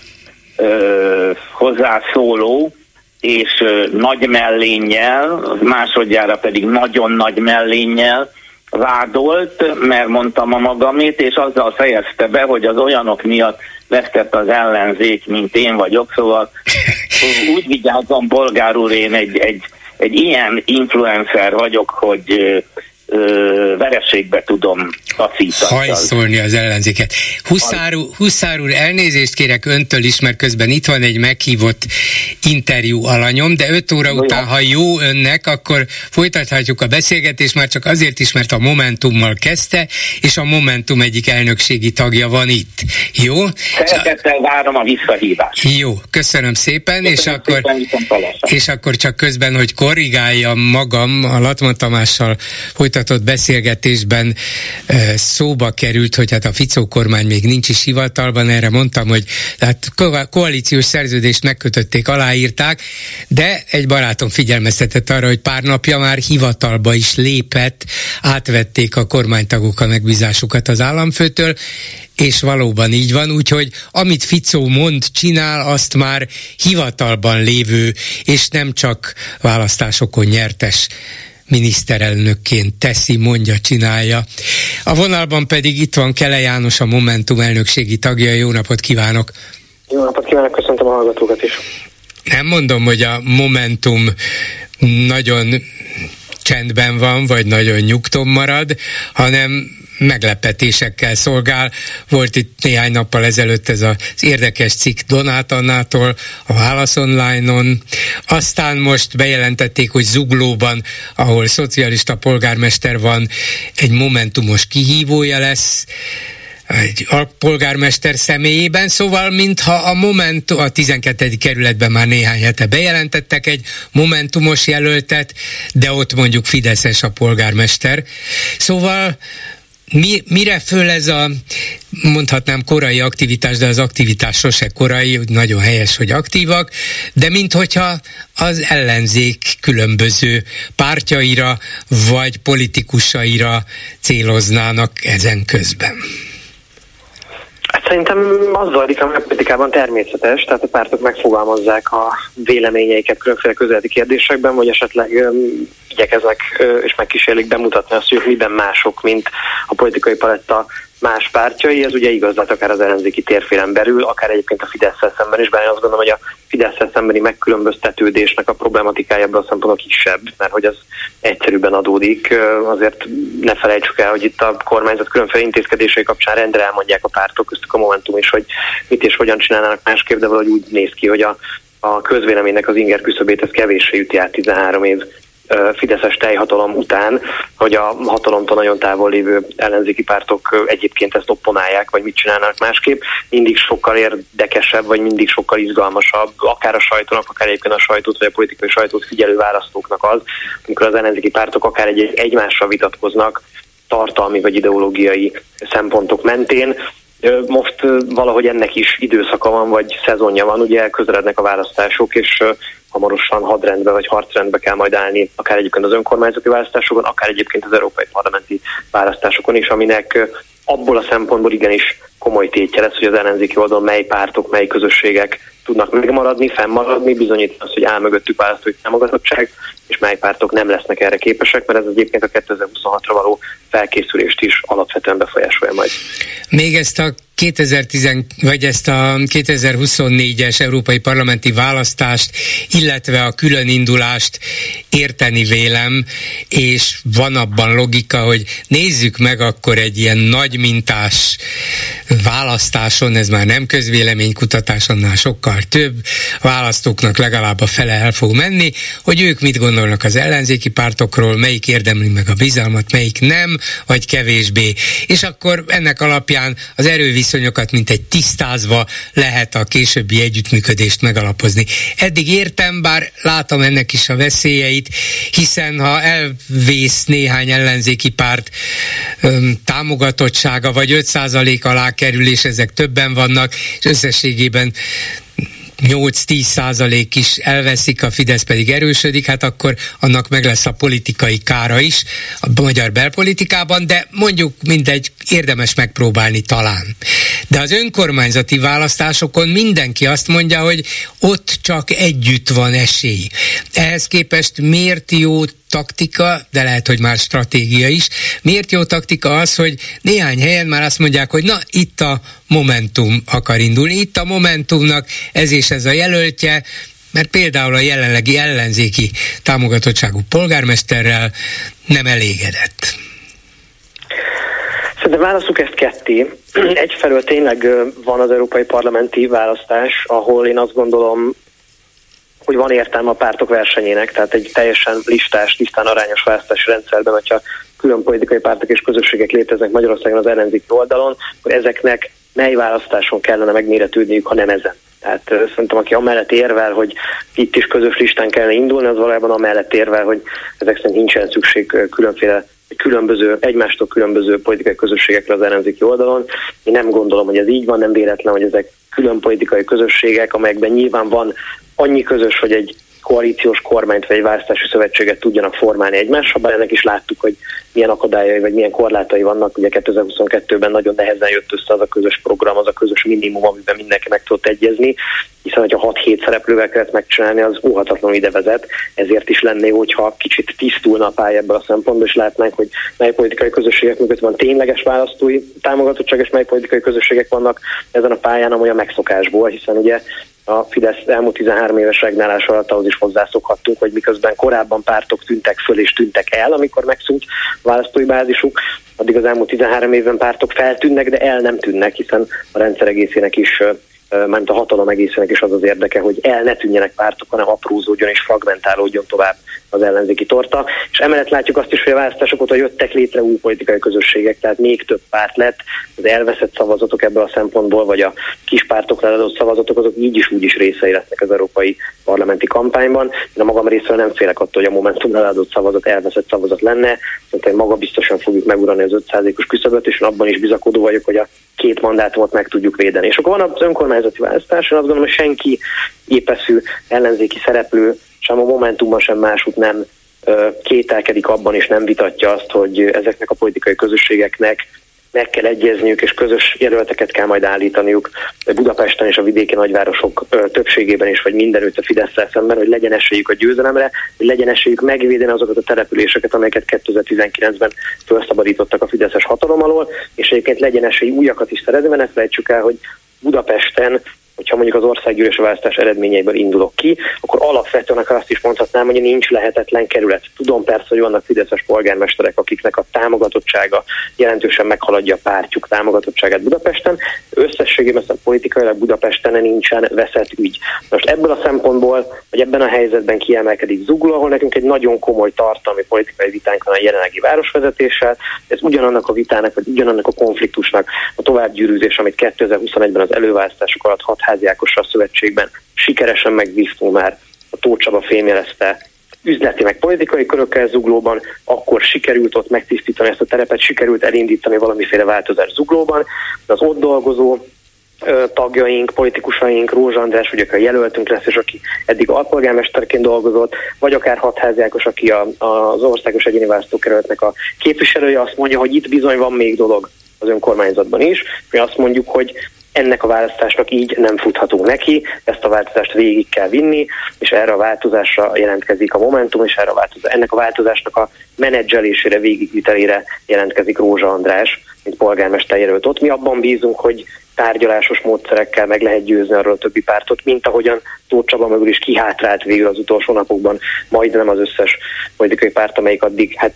ö, hozzászóló, és ö, nagy mellénnyel, másodjára pedig nagyon nagy mellénnyel vádolt, mert mondtam a magamét, és azzal fejezte be, hogy az olyanok miatt vesztett az ellenzék, mint én vagyok, szóval úgy vigyázom, bolgár úr, én egy, egy egy ilyen influencer vagyok, hogy ö, vereségbe tudom taszítani. Hajszolni az ellenzéket. Huszár, Huszár úr, elnézést kérek öntől is, mert közben itt van egy meghívott interjú alanyom, de öt óra után, ha jó önnek, akkor folytathatjuk a beszélgetést, már csak azért is, mert a Momentummal kezdte, és a Momentum egyik elnökségi tagja van itt. Jó? Szeretettel várom a visszahívást. Jó, köszönöm szépen, köszönöm és, akkor, szépen, és akkor csak közben, hogy korrigáljam magam a Latman Tamással folytatott beszélgetésben szóba került, hogy hát a Ficó kormány még nincs is hivatalban, erre mondtam, hogy hát koalíciós szerződést megkötötték, aláírták, de egy barátom figyelmeztetett arra, hogy pár napja már hivatalba is lépett, átvették a kormánytagok a megbízásukat az államfőtől, és valóban így van, úgyhogy amit Ficó mond, csinál, azt már hivatalban lévő, és nem csak választásokon nyertes miniszterelnökként teszi, mondja, csinálja. A vonalban pedig itt van Kele János, a Momentum elnökségi tagja. Jó napot kívánok! Jó napot kívánok, köszöntöm a hallgatókat is. Nem mondom, hogy a Momentum nagyon csendben van, vagy nagyon nyugton marad, hanem meglepetésekkel szolgál. Volt itt néhány nappal ezelőtt ez az érdekes cikk Donát Annától a Válasz Online-on. Aztán most bejelentették, hogy Zuglóban, ahol szocialista polgármester van, egy momentumos kihívója lesz egy polgármester személyében, szóval mintha a Momentum, a 12. kerületben már néhány hete bejelentettek egy Momentumos jelöltet, de ott mondjuk Fideszes a polgármester. Szóval mi, mire föl ez a, mondhatnám korai aktivitás, de az aktivitás sose korai, nagyon helyes, hogy aktívak, de minthogyha az ellenzék különböző pártjaira vagy politikusaira céloznának ezen közben. Hát szerintem az zajlik, ami a politikában természetes, tehát a pártok megfogalmazzák a véleményeiket különféle közeleti kérdésekben, vagy esetleg um, igyekeznek uh, és megkísérlik bemutatni azt, hogy miben mások, mint a politikai paletta más pártjai, ez ugye igaz lehet akár az ellenzéki térfélen belül, akár egyébként a fidesz szemben is, bár én azt gondolom, hogy a fidesz szembeni megkülönböztetődésnek a problematikája ebből a szempontból kisebb, mert hogy az egyszerűbben adódik. Azért ne felejtsük el, hogy itt a kormányzat különféle intézkedései kapcsán rendre elmondják a pártok, köztük a Momentum is, hogy mit és hogyan csinálnának másképp, de valahogy úgy néz ki, hogy a a közvéleménynek az inger küszöbét ez kevéssé üti át 13 év fideszes teljhatalom után, hogy a hatalomtól nagyon távol lévő ellenzéki pártok egyébként ezt opponálják, vagy mit csinálnak másképp, mindig sokkal érdekesebb, vagy mindig sokkal izgalmasabb, akár a sajtónak, akár egyébként a sajtót, vagy a politikai sajtót figyelő választóknak az, amikor az ellenzéki pártok akár egy, egymással vitatkoznak, tartalmi vagy ideológiai szempontok mentén, most valahogy ennek is időszaka van, vagy szezonja van, ugye közelednek a választások, és hamarosan hadrendbe vagy harcrendbe kell majd állni, akár egyébként az önkormányzati választásokon, akár egyébként az európai parlamenti választásokon is, aminek abból a szempontból igenis komoly tétje lesz, hogy az ellenzéki oldalon mely pártok, mely közösségek tudnak megmaradni, fennmaradni, bizonyít az, hogy áll mögöttük választói támogatottság, és mely pártok nem lesznek erre képesek, mert ez egyébként a 2026-ra való felkészülést is alapvetően befolyásolja majd. Még ezt a 2010, vagy ezt a 2024-es európai parlamenti választást, illetve a különindulást érteni vélem, és van abban logika, hogy nézzük meg akkor egy ilyen nagy mintás választáson, ez már nem közvéleménykutatás, annál sokkal több, választóknak legalább a fele el fog menni, hogy ők mit gondolnak az ellenzéki pártokról, melyik érdemli meg a bizalmat, melyik nem, vagy kevésbé. És akkor ennek alapján az erőviszonyokat, mint egy tisztázva lehet a későbbi együttműködést megalapozni. Eddig értem, bár látom ennek is a veszélyeit, hiszen ha elvész néhány ellenzéki párt öm, támogatottsága, vagy 5% alá kerül, és ezek többen vannak, és összességében 8-10 százalék is elveszik, a Fidesz pedig erősödik, hát akkor annak meg lesz a politikai kára is a magyar belpolitikában, de mondjuk mindegy, érdemes megpróbálni talán. De az önkormányzati választásokon mindenki azt mondja, hogy ott csak együtt van esély. Ehhez képest miért jó taktika, de lehet, hogy már stratégia is. Miért jó taktika az, hogy néhány helyen már azt mondják, hogy na, itt a Momentum akar indulni, itt a Momentumnak ez és ez a jelöltje, mert például a jelenlegi ellenzéki támogatottságú polgármesterrel nem elégedett. Szerintem válaszuk ezt ketté. Egyfelől tényleg van az európai parlamenti választás, ahol én azt gondolom hogy van értelme a pártok versenyének, tehát egy teljesen listás, tisztán arányos választási rendszerben, hogyha külön politikai pártok és közösségek léteznek Magyarországon az ellenzéki oldalon, hogy ezeknek mely választáson kellene megméretődniük, ha nem ezen. Tehát szerintem, aki amellett érvel, hogy itt is közös listán kellene indulni, az valójában amellett érvel, hogy ezek szerint nincsen szükség különféle különböző, egymástól különböző politikai közösségekre az ellenzéki oldalon. Én nem gondolom, hogy ez így van, nem véletlen, hogy ezek külön politikai közösségek, amelyekben nyilván van annyi közös, hogy egy koalíciós kormányt vagy egy választási szövetséget tudjanak formálni egymással, bár ennek is láttuk, hogy milyen akadályai vagy milyen korlátai vannak. Ugye 2022-ben nagyon nehezen jött össze az a közös program, az a közös minimum, amiben mindenki meg tudott egyezni, hiszen hogyha 6-7 szereplővel kellett megcsinálni, az óhatatlanul ide vezet. Ezért is lenné, hogyha kicsit tisztulna a pálya ebből a szempontból, és látnánk, hogy mely politikai közösségek mögött van tényleges választói támogatottság, és mely politikai közösségek vannak ezen a pályán, amolyan megszokásból, hiszen ugye a Fidesz elmúlt 13 éves regnálás alatt ahhoz is hozzászokhattunk, hogy miközben korábban pártok tűntek föl és tűntek el, amikor megszűnt a választói bázisuk, addig az elmúlt 13 évben pártok feltűnnek, de el nem tűnnek, hiszen a rendszer egészének is mert a hatalom egészének is az az érdeke, hogy el ne tűnjenek pártok, hanem aprózódjon és fragmentálódjon tovább az ellenzéki torta. És emellett látjuk azt is, hogy a választások óta jöttek létre új politikai közösségek, tehát még több párt lett, az elveszett szavazatok ebből a szempontból, vagy a kis pártokra adott szavazatok, azok így is úgy is részei lesznek az európai parlamenti kampányban. Én a magam részéről nem félek attól, hogy a Momentum adott szavazat elveszett szavazat lenne, szerintem maga biztosan fogjuk megurani az 5%-os küszöböt, és abban is bizakodó vagyok, hogy a két mandátumot meg tudjuk védeni. És akkor van az önkormányzati választás, én azt gondolom, hogy senki épeszű ellenzéki szereplő sem a Momentumban, sem másút nem kételkedik abban, és nem vitatja azt, hogy ezeknek a politikai közösségeknek meg kell egyezniük, és közös jelölteket kell majd állítaniuk Budapesten és a vidéki nagyvárosok többségében is, vagy mindenütt a fidesz szemben, hogy legyen esélyük a győzelemre, hogy legyen esélyük megvédeni azokat a településeket, amelyeket 2019-ben felszabadítottak a fideszes hatalom alól, és egyébként legyen esély újakat is szerezni, mert ne felejtsük el, hogy Budapesten hogyha mondjuk az országgyűlés választás eredményeiből indulok ki, akkor alapvetően akár azt is mondhatnám, hogy nincs lehetetlen kerület. Tudom persze, hogy vannak fideszes polgármesterek, akiknek a támogatottsága jelentősen meghaladja a pártjuk támogatottságát Budapesten. Összességében a politikailag Budapesten nincsen veszett ügy. Most ebből a szempontból, hogy ebben a helyzetben kiemelkedik Zugló, ahol nekünk egy nagyon komoly tartalmi politikai vitánk van a jelenlegi városvezetéssel, ez ugyanannak a vitának, vagy ugyanannak a konfliktusnak a továbbgyűrűzés, amit 2021-ben az előválasztások alatt hat Házi Ákosra a szövetségben sikeresen megvívtunk már a Tócsaba fémjelezte üzleti meg politikai körökkel zuglóban, akkor sikerült ott megtisztítani ezt a terepet, sikerült elindítani valamiféle változás zuglóban, de az ott dolgozó tagjaink, politikusaink, Rózsa András, vagy akár jelöltünk lesz, és aki eddig alpolgármesterként dolgozott, vagy akár hatháziákos, aki a, az országos egyéni választókerületnek a képviselője, azt mondja, hogy itt bizony van még dolog az önkormányzatban is. Mi azt mondjuk, hogy ennek a választásnak így nem futhatunk neki, ezt a változást végig kell vinni, és erre a változásra jelentkezik a Momentum, és erre a változás, ennek a változásnak a menedzselésére, végigvitelére jelentkezik Rózsa András, mint polgármester jelölt ott. Mi abban bízunk, hogy tárgyalásos módszerekkel meg lehet győzni arról a többi pártot, mint ahogyan Tóth Csaba mögül is kihátrált végül az utolsó napokban majdnem az összes politikai párt, amelyik addig hát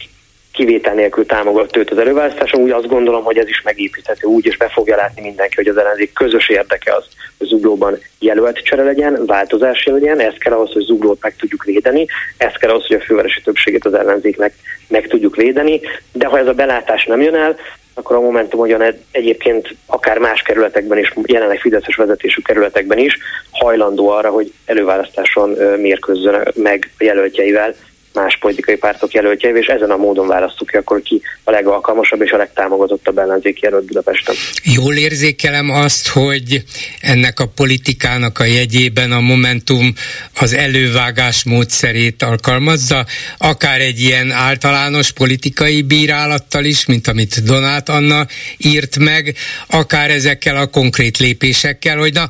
kivétel nélkül támogat őt az előválasztáson, úgy azt gondolom, hogy ez is megépíthető úgy, és be fogja látni mindenki, hogy az ellenzék közös érdeke az, hogy zuglóban jelölt csere legyen, változás legyen, ez kell ahhoz, hogy zuglót meg tudjuk védeni, ez kell ahhoz, hogy a fővárosi többséget az ellenzéknek meg tudjuk védeni, de ha ez a belátás nem jön el, akkor a Momentum ugyan egyébként akár más kerületekben is, jelenleg Fideszes vezetésű kerületekben is hajlandó arra, hogy előválasztáson mérkőzzön meg a jelöltjeivel, más politikai pártok jelöltjeivel, és ezen a módon választjuk ki akkor ki a legalkalmasabb és a legtámogatottabb ellenzéki jelölt Budapesten. Jól érzékelem azt, hogy ennek a politikának a jegyében a Momentum az elővágás módszerét alkalmazza, akár egy ilyen általános politikai bírálattal is, mint amit Donát Anna írt meg, akár ezekkel a konkrét lépésekkel, hogy na,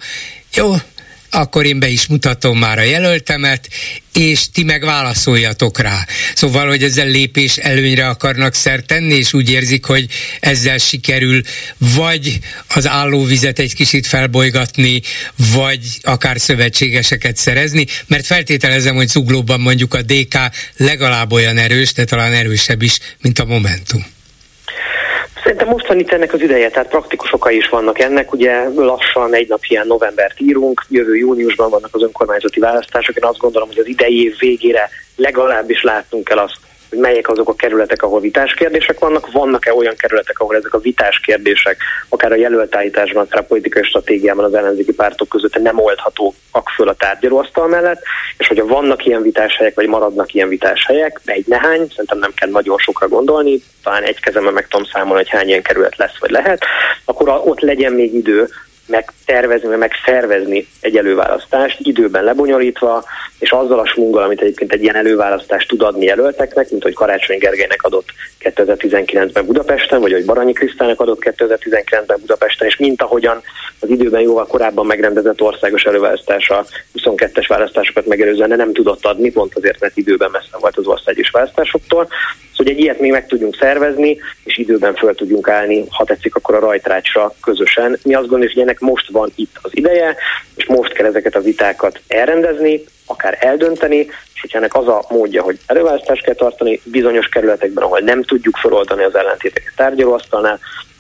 jó, akkor én be is mutatom már a jelöltemet, és ti meg válaszoljatok rá. Szóval, hogy ezzel lépés előnyre akarnak szert tenni, és úgy érzik, hogy ezzel sikerül vagy az állóvizet egy kicsit felbolygatni, vagy akár szövetségeseket szerezni, mert feltételezem, hogy Zuglóban mondjuk a DK legalább olyan erős, de talán erősebb is, mint a Momentum. Szerintem most van itt ennek az ideje, tehát praktikus okai is vannak ennek. Ugye lassan egy nap ilyen novembert írunk, jövő júniusban vannak az önkormányzati választások. Én azt gondolom, hogy az idei év végére legalábbis látnunk kell azt, hogy melyek azok a kerületek, ahol vitás kérdések vannak, vannak-e olyan kerületek, ahol ezek a vitás kérdések, akár a jelöltállításban, akár a politikai stratégiában az ellenzéki pártok között nem oldhatóak föl a tárgyalóasztal mellett, és hogyha vannak ilyen vitás helyek, vagy maradnak ilyen vitás helyek, egy nehány, szerintem nem kell nagyon sokra gondolni, talán egy kezemben meg tudom számolni, hogy hány ilyen kerület lesz, vagy lehet, akkor ott legyen még idő megtervezni, megszervezni egy előválasztást, időben lebonyolítva, és azzal a smunggal, amit egyébként egy ilyen előválasztást tud adni jelölteknek, mint hogy Karácsony Gergelynek adott 2019-ben Budapesten, vagy hogy Baranyi Krisztának adott 2019-ben Budapesten, és mint ahogyan az időben jóval korábban megrendezett országos előválasztása 22-es választásokat megelőzően nem tudott adni, pont azért, mert időben messze volt az országos választásoktól. Szóval, hogy egy ilyet még meg tudjunk szervezni, és időben föl tudjunk állni, ha tetszik, akkor a rajtrácsra közösen. Mi azt gondoljuk, hogy ennek ennek most van itt az ideje, és most kell ezeket a vitákat elrendezni, akár eldönteni, és hogyha ennek az a módja, hogy előválasztást kell tartani bizonyos kerületekben, ahol nem tudjuk feloldani az ellentéteket tárgyalóasztalnál,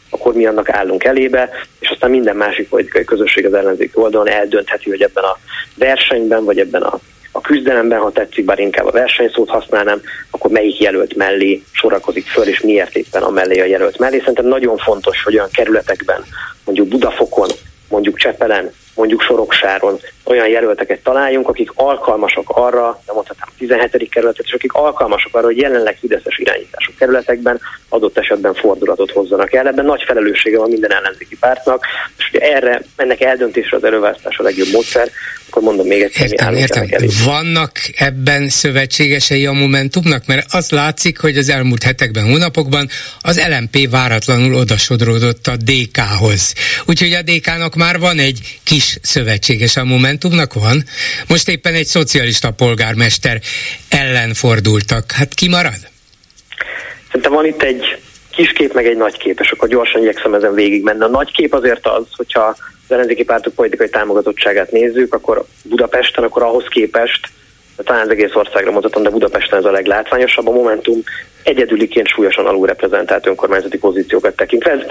akkor mi annak állunk elébe, és aztán minden másik politikai közösség az ellenzéki oldalon eldöntheti, hogy ebben a versenyben, vagy ebben a a küzdelemben, ha tetszik, bár inkább a versenyszót használnám, akkor melyik jelölt mellé sorakozik föl, és miért éppen a mellé a jelölt mellé. Szerintem nagyon fontos, hogy olyan kerületekben, mondjuk Budafokon, mondjuk Csepelen, mondjuk Soroksáron olyan jelölteket találjunk, akik alkalmasak arra, nem mondhatnám a 17. kerületet, és akik alkalmasak arra, hogy jelenleg fideszes irányítású kerületekben adott esetben fordulatot hozzanak el. Ebben nagy felelőssége van minden ellenzéki pártnak, és ugye erre, ennek eldöntésre az előválasztás a legjobb módszer, akkor mondom még egyszer, értem, mi értem. Vannak ebben szövetségesei a Momentumnak? Mert az látszik, hogy az elmúlt hetekben, hónapokban az LMP váratlanul odasodródott a DK-hoz. Úgyhogy a DK-nak már van egy kis szövetséges a Momentumnak van. Most éppen egy szocialista polgármester ellen fordultak. Hát ki marad? Szerintem van itt egy kiskép, meg egy nagy kép, és akkor gyorsan igyekszem ezen végig menni. A nagy kép azért az, hogyha az ellenzéki pártok politikai támogatottságát nézzük, akkor Budapesten, akkor ahhoz képest, talán az egész országra mondhatom, de Budapesten ez a leglátványosabb. A Momentum egyedüliként súlyosan alulreprezentált önkormányzati pozíciókat tekintve. Ez,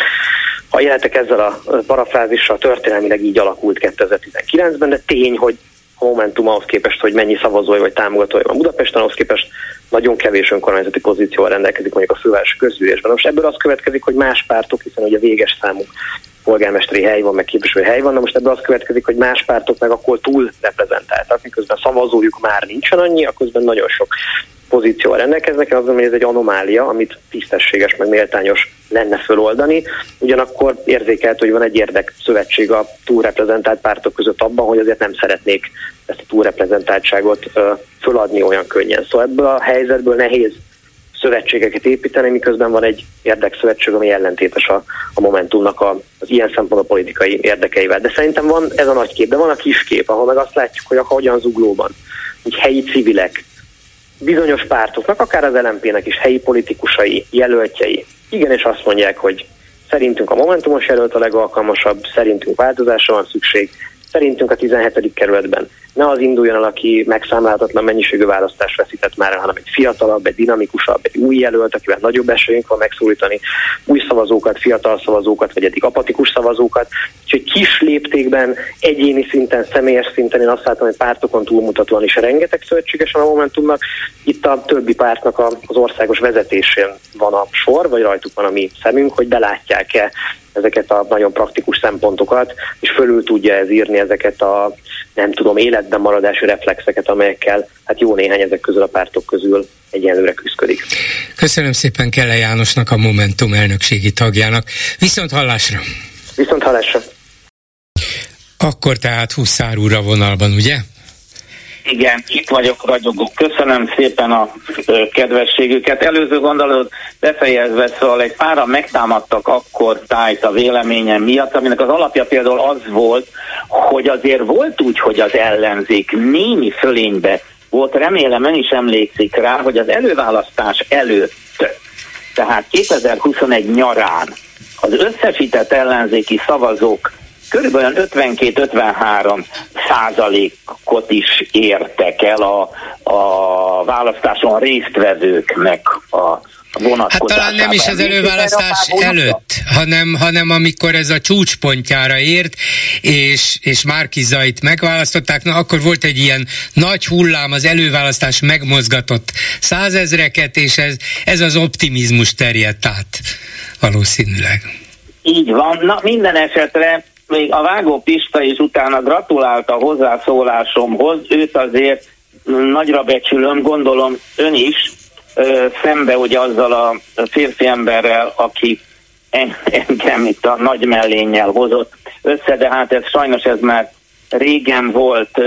ha élhetek ezzel a parafrázissal, történelmileg így alakult 2019-ben, de tény, hogy Momentum ahhoz képest, hogy mennyi szavazói vagy támogatói van Budapesten, ahhoz képest nagyon kevés önkormányzati pozícióval rendelkezik mondjuk a fővárosi közgyűlésben. Most ebből az következik, hogy más pártok, hiszen ugye véges számú polgármesteri hely van, meg képviselő hely van, de most ebből az következik, hogy más pártok meg akkor túl reprezentáltak, miközben szavazójuk már nincsen annyi, akkor nagyon sok pozícióval rendelkeznek, én azt mondom, hogy ez egy anomália, amit tisztességes, meg méltányos lenne föloldani. Ugyanakkor érzékelt, hogy van egy érdek szövetség a túlreprezentált pártok között abban, hogy azért nem szeretnék ezt a túlreprezentáltságot föladni olyan könnyen. Szóval ebből a helyzetből nehéz szövetségeket építeni, miközben van egy érdekszövetség, ami ellentétes a, a Momentumnak a, az ilyen szempontból politikai érdekeivel. De szerintem van ez a nagy kép, de van a kis kép, ahol meg azt látjuk, hogy a hogyan zuglóban, hogy helyi civilek, bizonyos pártoknak, akár az LMP-nek is helyi politikusai, jelöltjei, igenis azt mondják, hogy szerintünk a Momentumos jelölt a legalkalmasabb, szerintünk változásra van szükség, szerintünk a 17. kerületben ne az induljon el, aki megszámlálhatatlan mennyiségű választást veszített már hanem egy fiatalabb, egy dinamikusabb, egy új jelölt, akivel nagyobb esélyünk van megszólítani új szavazókat, fiatal szavazókat, vagy eddig apatikus szavazókat. Úgyhogy kis léptékben, egyéni szinten, személyes szinten én azt látom, hogy pártokon túlmutatóan is rengeteg szövetségesen a Momentumnak. Itt a többi pártnak az országos vezetésén van a sor, vagy rajtuk van a mi szemünk, hogy belátják-e ezeket a nagyon praktikus szempontokat, és fölül tudja ez írni ezeket a, nem tudom, életben maradási reflexeket, amelyekkel hát jó néhány ezek közül a pártok közül egyenlőre küzdik. Köszönöm szépen Kelle Jánosnak, a Momentum elnökségi tagjának. Viszont hallásra! Viszont hallásra! Akkor tehát Huszár úr a vonalban, ugye? Igen, itt vagyok, ragyogó. Köszönöm szépen a kedvességüket. Előző gondolat befejezve, szóval egy pára megtámadtak akkor tájt a véleményem miatt, aminek az alapja például az volt, hogy azért volt úgy, hogy az ellenzék némi fölénybe volt, remélem ön is emlékszik rá, hogy az előválasztás előtt, tehát 2021 nyarán az összesített ellenzéki szavazók körülbelül 52-53 százalékot is értek el a, a választáson résztvevőknek a Hát talán nem is az előválasztás előtt, hanem, hanem amikor ez a csúcspontjára ért, és, és Márkizait megválasztották, na akkor volt egy ilyen nagy hullám, az előválasztás megmozgatott százezreket, és ez, ez az optimizmus terjedt át valószínűleg. Így van. Na minden esetre még a Vágó Pista is utána gratulált a hozzászólásomhoz, őt azért nagyra becsülöm, gondolom ön is, szembe ugye azzal a férfi emberrel, aki engem itt a nagy mellénnyel hozott össze, de hát ez sajnos ez már régen volt.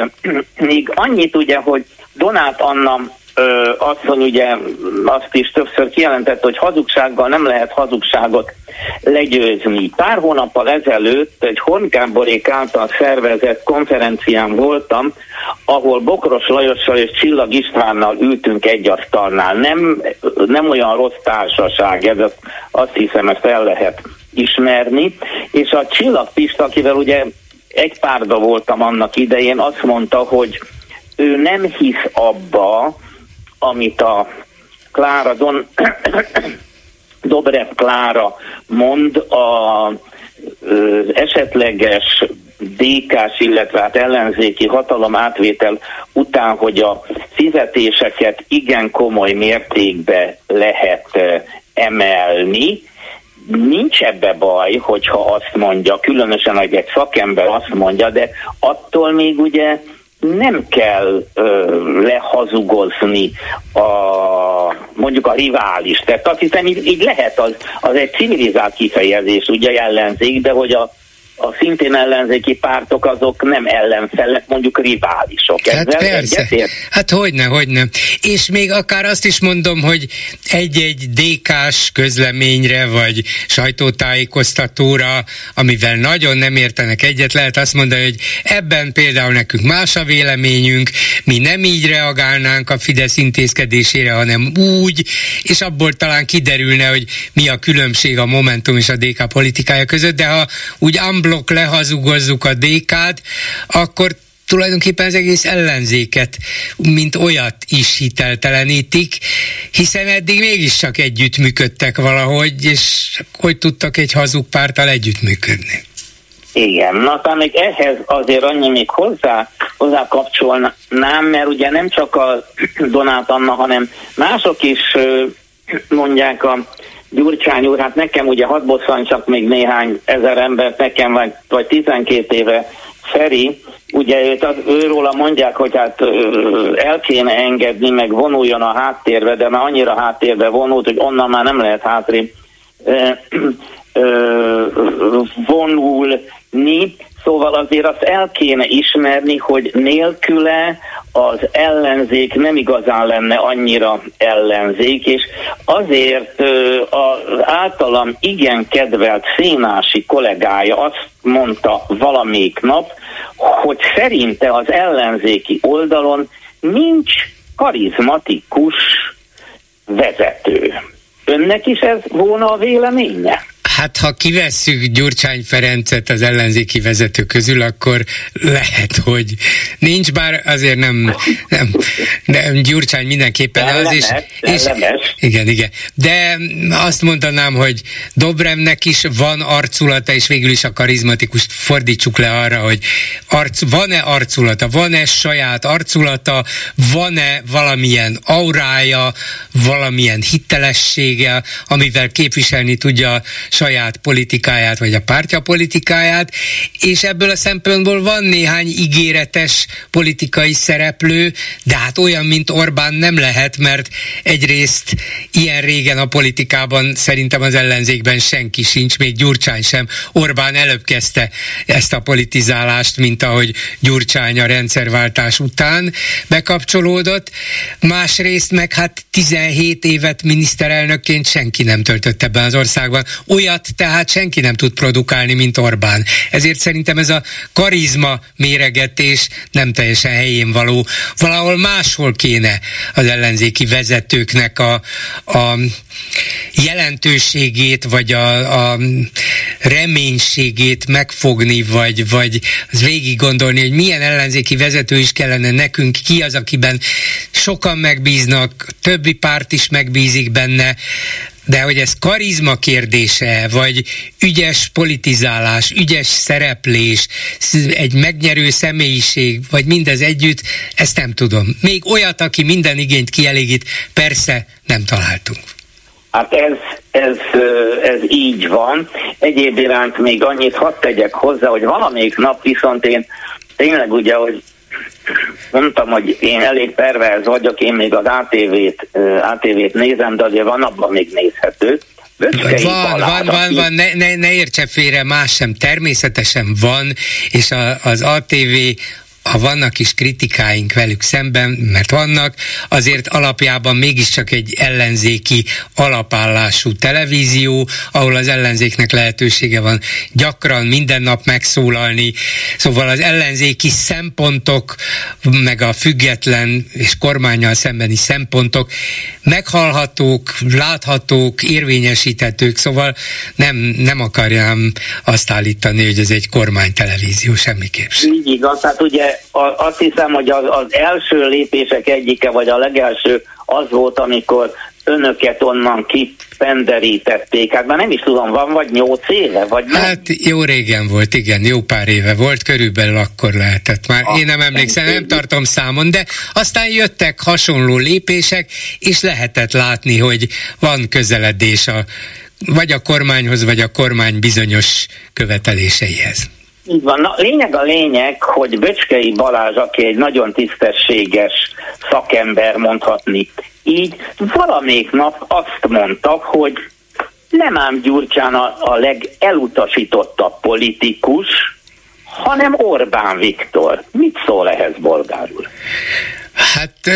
Még annyit ugye, hogy Donát Anna ö, asszony ugye azt is többször kijelentett, hogy hazugsággal nem lehet hazugságot legyőzni. Pár hónappal ezelőtt egy Horngáborék által szervezett konferencián voltam, ahol Bokros Lajossal és Csillag Istvánnal ültünk egy asztalnál. Nem, nem olyan rossz társaság, ez azt hiszem, ezt el lehet ismerni, és a Csillag Pista, akivel ugye egy párda voltam annak idején, azt mondta, hogy ő nem hisz abba, amit a Klára Don Dobrev Klára mond a ö, esetleges DK-s, illetve hát ellenzéki hatalom átvétel után, hogy a fizetéseket igen komoly mértékbe lehet emelni, nincs ebbe baj, hogyha azt mondja, különösen, hogy egy szakember azt mondja, de attól még ugye nem kell ö, lehazugozni a, mondjuk a rivális. Tehát azt hiszem, így, így lehet, az, az egy civilizált kifejezés, ugye ellenzék, de hogy a a szintén ellenzéki pártok azok nem ellenfelek, mondjuk riválisok. Hát Ezzel persze. Egyetért? Hát hogyne, hogyne. És még akár azt is mondom, hogy egy-egy DK-s közleményre, vagy sajtótájékoztatóra, amivel nagyon nem értenek egyet, lehet azt mondani, hogy ebben például nekünk más a véleményünk, mi nem így reagálnánk a Fidesz intézkedésére, hanem úgy, és abból talán kiderülne, hogy mi a különbség a Momentum és a DK politikája között, de ha úgy unblock lehazugozzuk a DK-t, akkor tulajdonképpen az egész ellenzéket, mint olyat is hiteltelenítik, hiszen eddig mégiscsak együttműködtek valahogy, és hogy tudtak egy hazug pártal együttműködni. Igen, na talán még ehhez azért annyi még hozzá, hozzá kapcsolnám, mert ugye nem csak a Donát Anna, hanem mások is mondják a Gyurcsány úr, hát nekem ugye hat csak még néhány ezer embert, nekem vagy, vagy 12 éve Feri, ugye őt, az, őróla mondják, hogy hát el kéne engedni, meg vonuljon a háttérbe, de már annyira háttérbe vonult, hogy onnan már nem lehet hátrébb vonulni, Szóval azért azt el kéne ismerni, hogy nélküle az ellenzék nem igazán lenne annyira ellenzék, és azért az általam igen kedvelt Szénási kollégája azt mondta valamelyik nap, hogy szerinte az ellenzéki oldalon nincs karizmatikus vezető. Önnek is ez volna a véleménye? Hát ha kivesszük Gyurcsány Ferencet az ellenzéki vezető közül, akkor lehet, hogy nincs, bár azért nem, nem, nem Gyurcsány mindenképpen az is. És, igen, igen. De azt mondanám, hogy Dobremnek is van arculata, és végül is a karizmatikust fordítsuk le arra, hogy arc, van-e arculata, van-e saját arculata, van-e valamilyen aurája, valamilyen hitelessége, amivel képviselni tudja saját politikáját, vagy a pártja politikáját, és ebből a szempontból van néhány ígéretes politikai szereplő, de hát olyan, mint Orbán nem lehet, mert egyrészt ilyen régen a politikában szerintem az ellenzékben senki sincs, még Gyurcsány sem. Orbán előbb kezdte ezt a politizálást, mint ahogy Gyurcsány a rendszerváltás után bekapcsolódott. Másrészt meg hát 17 évet miniszterelnökként senki nem töltött ebben az országban. Olyan olyat tehát senki nem tud produkálni, mint Orbán. Ezért szerintem ez a karizma méregetés nem teljesen helyén való. Valahol máshol kéne az ellenzéki vezetőknek a, a jelentőségét, vagy a, a reménységét megfogni, vagy, vagy az végig gondolni, hogy milyen ellenzéki vezető is kellene nekünk, ki az, akiben sokan megbíznak, többi párt is megbízik benne, de hogy ez karizma kérdése, vagy ügyes politizálás, ügyes szereplés, egy megnyerő személyiség, vagy mindez együtt, ezt nem tudom. Még olyat, aki minden igényt kielégít, persze nem találtunk. Hát ez, ez, ez így van. Egyéb iránt még annyit hadd tegyek hozzá, hogy valamelyik nap viszont én tényleg ugye, hogy mondtam, hogy én elég perverz vagyok, én még az ATV-t, ATV-t nézem, de azért van abban még nézhető. van, van, van, van, ne, ne, ne értse félre, más sem, természetesen van, és a, az ATV ha vannak is kritikáink velük szemben, mert vannak, azért alapjában mégiscsak egy ellenzéki alapállású televízió, ahol az ellenzéknek lehetősége van gyakran minden nap megszólalni, szóval az ellenzéki szempontok, meg a független és kormányjal szembeni szempontok meghallhatók, láthatók, érvényesíthetők, szóval nem, nem akarjám azt állítani, hogy ez egy kormánytelevízió semmiképp sem. Így igaz, hát ugye azt hiszem, hogy az, az első lépések egyike, vagy a legelső az volt, amikor önöket onnan kipenderítették. Hát már nem is tudom, van vagy nyolc éve, vagy nem? Hát jó régen volt, igen, jó pár éve volt, körülbelül akkor lehetett. Már ah, én nem emlékszem, nem tartom számon, de aztán jöttek hasonló lépések, és lehetett látni, hogy van közeledés a, vagy a kormányhoz, vagy a kormány bizonyos követeléseihez. Így van. Na, lényeg a lényeg, hogy Böcskei Balázs, aki egy nagyon tisztességes szakember mondhatni, így valamelyik nap azt mondta, hogy nem ám Gyurcsán a, a legelutasítottabb politikus, hanem Orbán Viktor. Mit szól ehhez bolgárul? Hát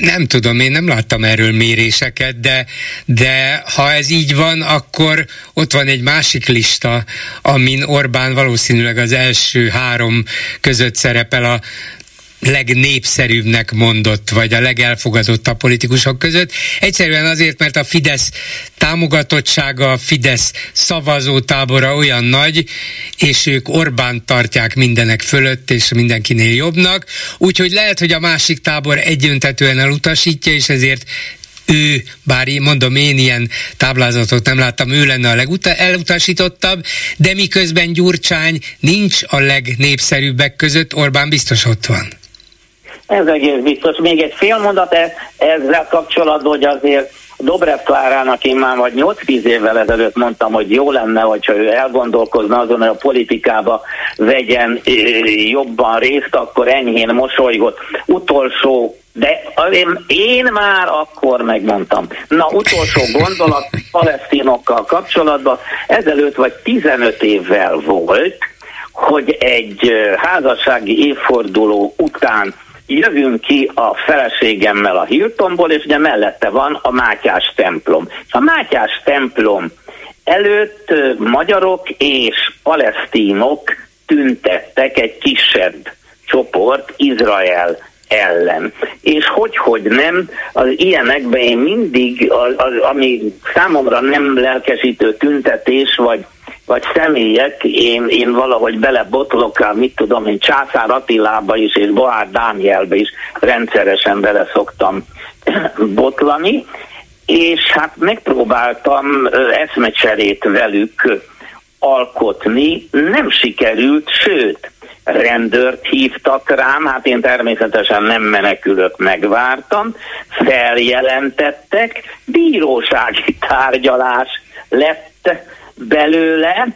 nem tudom, én nem láttam erről méréseket, de, de ha ez így van, akkor ott van egy másik lista, amin Orbán valószínűleg az első három között szerepel a legnépszerűbbnek mondott, vagy a legelfogadottabb politikusok között. Egyszerűen azért, mert a Fidesz támogatottsága, a Fidesz szavazótábora olyan nagy, és ők Orbán tartják mindenek fölött, és mindenkinél jobbnak. Úgyhogy lehet, hogy a másik tábor egyöntetően elutasítja, és ezért ő, bár mondom, én ilyen táblázatot nem láttam, ő lenne a legutasítottabb, de miközben Gyurcsány nincs a legnépszerűbbek között, Orbán biztos ott van. Ez egész biztos. Még egy fél mondat ezzel kapcsolatban, hogy azért Dobrev Klárának én már vagy 8-10 évvel ezelőtt mondtam, hogy jó lenne, hogyha ő elgondolkozna azon, hogy a politikába vegyen jobban részt, akkor enyhén mosolygott. Utolsó de én, én már akkor megmondtam. Na, utolsó gondolat palesztinokkal kapcsolatban. Ezelőtt vagy 15 évvel volt, hogy egy házassági évforduló után jövünk ki a feleségemmel a Hiltonból, és ugye mellette van a Mátyás templom. A Mátyás templom előtt magyarok és palesztinok tüntettek egy kisebb csoport Izrael ellen. És hogy, hogy nem, az ilyenekben én mindig, az, az, ami számomra nem lelkesítő tüntetés, vagy vagy személyek, én, én valahogy belebotlok, mit tudom én, Császár Attilába is, és Boár Dánielbe is rendszeresen bele szoktam botlani, és hát megpróbáltam eszmecserét velük alkotni, nem sikerült, sőt, rendőrt hívtak rám, hát én természetesen nem menekülök, megvártam, feljelentettek, bírósági tárgyalás lett belőle,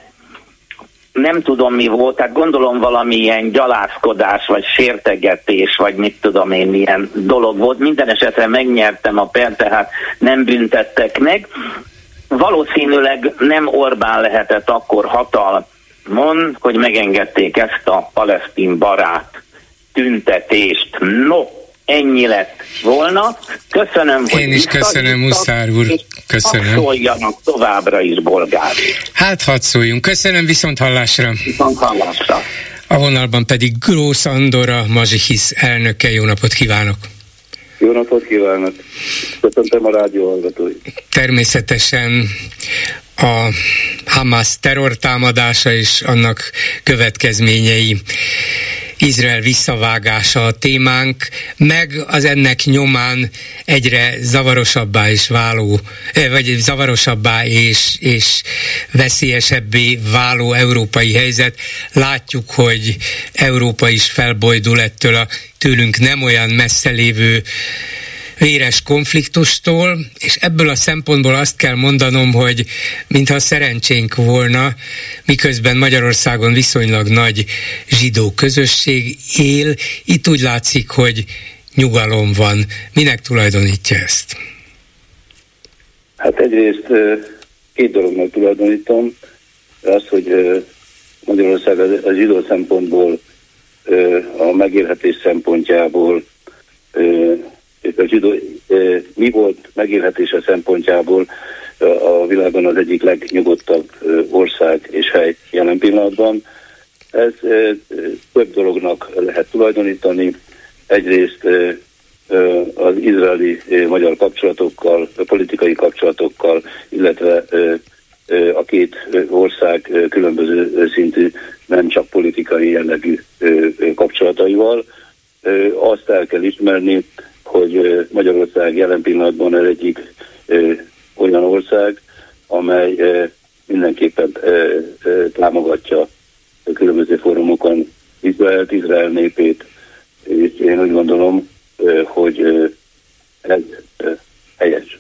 nem tudom mi volt, tehát gondolom valamilyen gyalászkodás, vagy sértegetés, vagy mit tudom én, milyen dolog volt. Minden esetre megnyertem a per, tehát nem büntettek meg. Valószínűleg nem Orbán lehetett akkor hatalmon, hogy megengedték ezt a palesztin barát tüntetést. No, ennyi lett volna. Köszönöm, hogy Én is köszönöm, Muszár úr. Köszönöm. Szóljanak továbbra is bolgár. Hát hadd szóljunk. Köszönöm viszont hallásra. Viszont hallásra. A vonalban pedig Grósz Andora, Mazsihisz elnöke. Jó napot kívánok! Jó napot kívánok! Köszöntöm a rádió hallgatóit. Természetesen a Hamas terrortámadása és annak következményei Izrael visszavágása a témánk, meg az ennek nyomán egyre zavarosabbá is váló, eh, vagy zavarosabbá és, és veszélyesebbé váló európai helyzet. Látjuk, hogy Európa is felbojdul ettől a tőlünk nem olyan messze lévő véres konfliktustól, és ebből a szempontból azt kell mondanom, hogy mintha szerencsénk volna, miközben Magyarországon viszonylag nagy zsidó közösség él, itt úgy látszik, hogy nyugalom van. Minek tulajdonítja ezt? Hát egyrészt két dolognak tulajdonítom. Az, hogy Magyarország a zsidó szempontból a megélhetés szempontjából, a zsidó, mi volt megélhetése szempontjából a világon az egyik legnyugodtabb ország és hely jelen pillanatban. Ez több dolognak lehet tulajdonítani. Egyrészt az izraeli-magyar kapcsolatokkal, a politikai kapcsolatokkal, illetve a két ország különböző szintű, nem csak politikai jellegű kapcsolataival. Azt el kell ismerni, hogy Magyarország jelen pillanatban az egyik olyan ország, amely mindenképpen támogatja különböző fórumokon Izraelt, Izrael népét, és én úgy gondolom, hogy ez helyes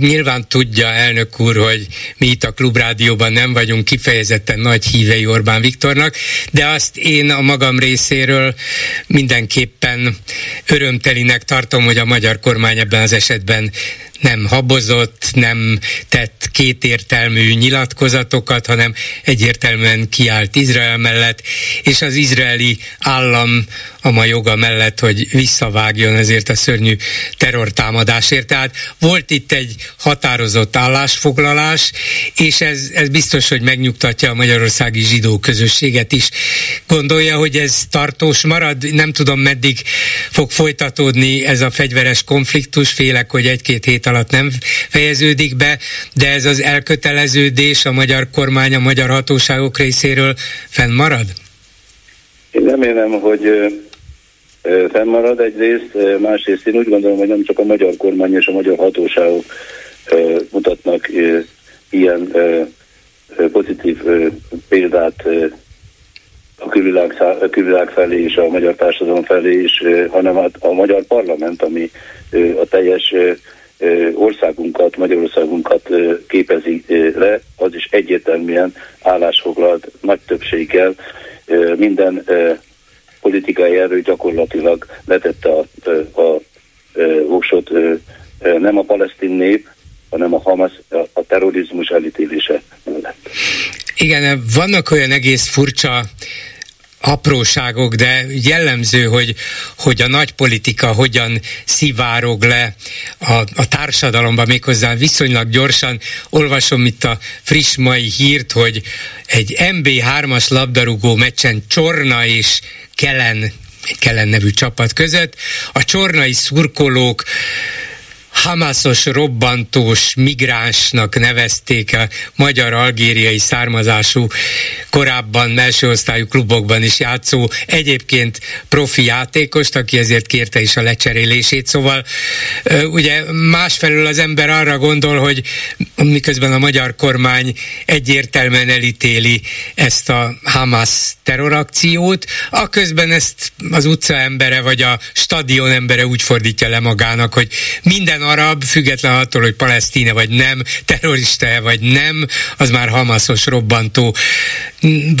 nyilván tudja elnök úr, hogy mi itt a Klubrádióban nem vagyunk kifejezetten nagy hívei Orbán Viktornak, de azt én a magam részéről mindenképpen örömtelinek tartom, hogy a magyar kormány ebben az esetben nem habozott, nem tett kétértelmű nyilatkozatokat, hanem egyértelműen kiállt Izrael mellett, és az izraeli állam a ma joga mellett, hogy visszavágjon ezért a szörnyű terrortámadásért. Tehát volt itt egy határozott állásfoglalás, és ez, ez biztos, hogy megnyugtatja a magyarországi zsidó közösséget is. Gondolja, hogy ez tartós marad? Nem tudom, meddig fog folytatódni ez a fegyveres konfliktus, félek, hogy egy-két hét alatt nem fejeződik be, de ez az elköteleződés a magyar kormány, a magyar hatóságok részéről fennmarad? Én remélem, hogy fennmarad egyrészt, másrészt én úgy gondolom, hogy nem csak a magyar kormány és a magyar hatóságok mutatnak ilyen pozitív példát a külvilág, a külvilág felé és a magyar társadalom felé is, hanem a magyar parlament, ami a teljes országunkat, Magyarországunkat képezi le, az is egyértelműen állásfoglalt nagy többséggel minden politikai erő gyakorlatilag letette a, a, a voksot nem a palesztin nép, hanem a Hamas a terrorizmus elítélése mellett. Igen, vannak olyan egész furcsa apróságok, de jellemző, hogy, hogy a nagy politika hogyan szivárog le a, a társadalomba, méghozzá viszonylag gyorsan. Olvasom itt a friss mai hírt, hogy egy MB3-as labdarúgó meccsen Csorna és Kelen egy Kellen nevű csapat között. A csornai szurkolók Hamasos robbantós migránsnak nevezték a magyar-algériai származású, korábban osztályú klubokban is játszó, egyébként profi játékost, aki ezért kérte is a lecserélését. Szóval ugye másfelől az ember arra gondol, hogy miközben a magyar kormány egyértelműen elítéli ezt a Hamas terrorakciót, a közben ezt az utca embere vagy a stadion embere úgy fordítja le magának, hogy minden arab, független attól, hogy palesztine vagy nem, terrorista vagy nem, az már hamaszos robbantó.